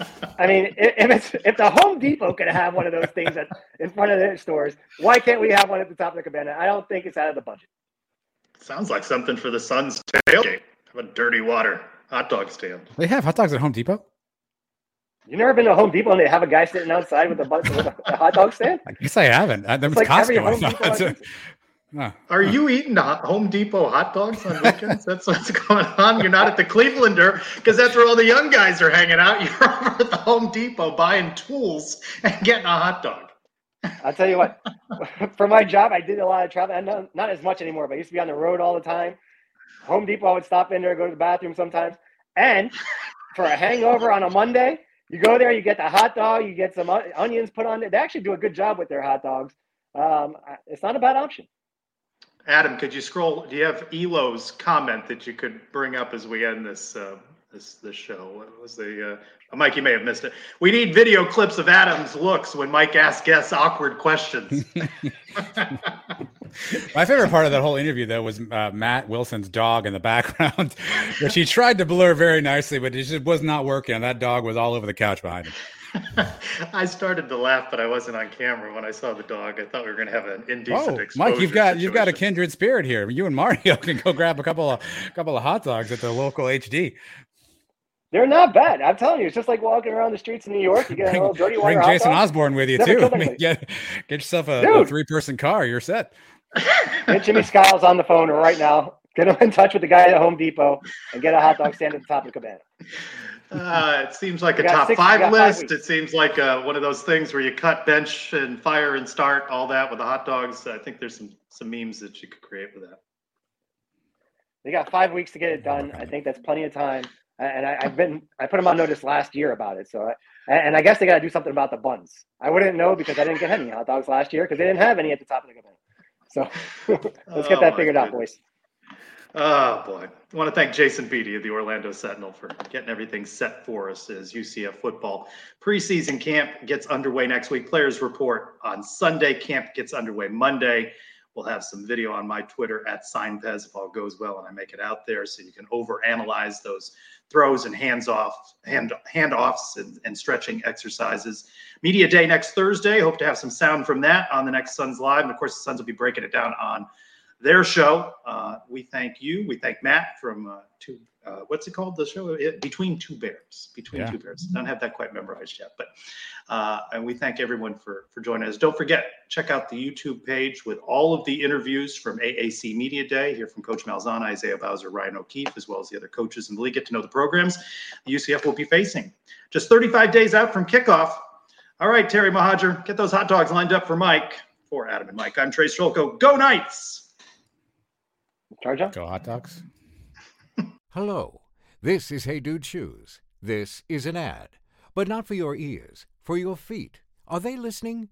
*laughs* I mean, if it's if the Home Depot could have one of those things at, in front of their stores, why can't we have one at the top of the cabana? I don't think it's out of the budget. Sounds like something for the Sons tailgate. Have a dirty water hot dog stand. they have hot dogs at Home Depot? You never been to Home Depot and they have a guy sitting outside with a, bu- with a, a hot dog stand? I guess I haven't. Uh, That was like Costco. I Home thought. Depot I think. Huh. Are you eating hot- Home Depot hot dogs on weekends? that's what's going on. You're not at the Clevelander because that's where all the young guys are hanging out. *laughs* You're over at the Home Depot buying tools and getting a hot dog. I'll tell you what, *laughs* for my job, I did a lot of travel, not, as much anymore, but I used to be on the road all the time. Home Depot, I would stop in there, go to the bathroom sometimes. And for a hangover on a Monday, you go there, you get the hot dog, you get some onions put on there. They actually do a good job with their hot dogs. Um, it's not a bad option. Adam, could you scroll? Do you have Elo's comment that you could bring up as we end this uh, this this show? What was the uh, Mike? You may have missed it. We need video clips of Adam's looks when Mike asks guests awkward questions. *laughs* *laughs* My favorite part of that whole interview, though, was uh, Matt Wilson's dog in the background, *laughs* which he tried to blur very nicely, but it just was not working. That dog was all over the couch behind him. I started to laugh, but I wasn't on camera when I saw the dog. I thought we were going to have an indecent Oh. Mike, you've got you've got a kindred spirit here. You and Mario can go grab a couple of a couple of hot dogs at the local HD. They're not bad. I'm telling you, it's just like walking around the streets in New York. You get a little dirty water. bring Jason. Osborne with you Never too. I mean, get get yourself a, Dude. three person car. You're set. Get Jimmy Skiles on the phone right now. Get him in touch with the guy at Home Depot and get a hot dog stand at the top of the cabana. Uh, it seems like a top six- five got five list. it seems like uh, one of those things where you cut bench and fire and start all that with the hot dogs. I think there's some some memes that you could create with that. They got five weeks to get it done. I think that's plenty of time. And I, I've been, I put them on notice last year about it. So, I, and I guess they got to do something about the buns. I wouldn't know because I didn't get any hot dogs last year because they didn't have any at the top of the cabana. So *laughs* let's get Oh, that figured out, boys. Oh boy. I want to thank Jason Beede of the Orlando Sentinel for getting everything set for us as UCF football preseason camp gets underway next week. Players report on Sunday. Camp gets underway Monday. We'll have some video on my Twitter at SignPez if all goes well and I make it out there so you can overanalyze those throws and hands off hand handoffs and, and stretching exercises. Media day next Thursday. Hope to have some sound from that on the next Sons Live. And of course, the Sons will be breaking it down on their show. Uh, we thank you. We thank Matt from uh, two. Uh, what's it called? The show it, between two bears. Between Yeah. two bears. Don't have that quite memorized yet, but uh, and we thank everyone for for joining us. Don't forget check out the YouTube page with all of the interviews from AAC Media Day. Hear from Coach Malzahn, Isaiah Bowser, Ryan O'Keefe, as well as the other coaches in the league. Get to know the programs the UCF will be facing. Just 35 days out from kickoff. All right, Terry Mohajir, get those hot dogs lined up for Mike. For Adam and Mike, I'm Trace Trylko. Go Knights! Charge up. Go hot dogs. Hello, this is Hey Dude Shoes. This is an ad, but not for your ears, for your feet. Are they listening?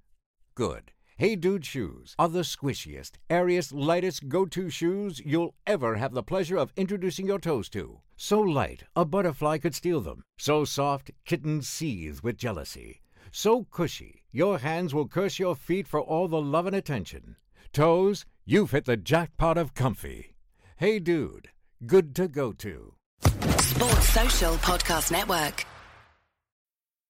Good. Hey Dude Shoes are the squishiest, airiest, lightest go to shoes you'll ever have the pleasure of introducing your toes to. So light, a butterfly could steal them. So soft, kittens seethe with jealousy. So cushy, your hands will curse your feet for all the love and attention. Toes, you've hit the jackpot of comfy. Hey Dude, good to go to. Sports Social Podcast Network.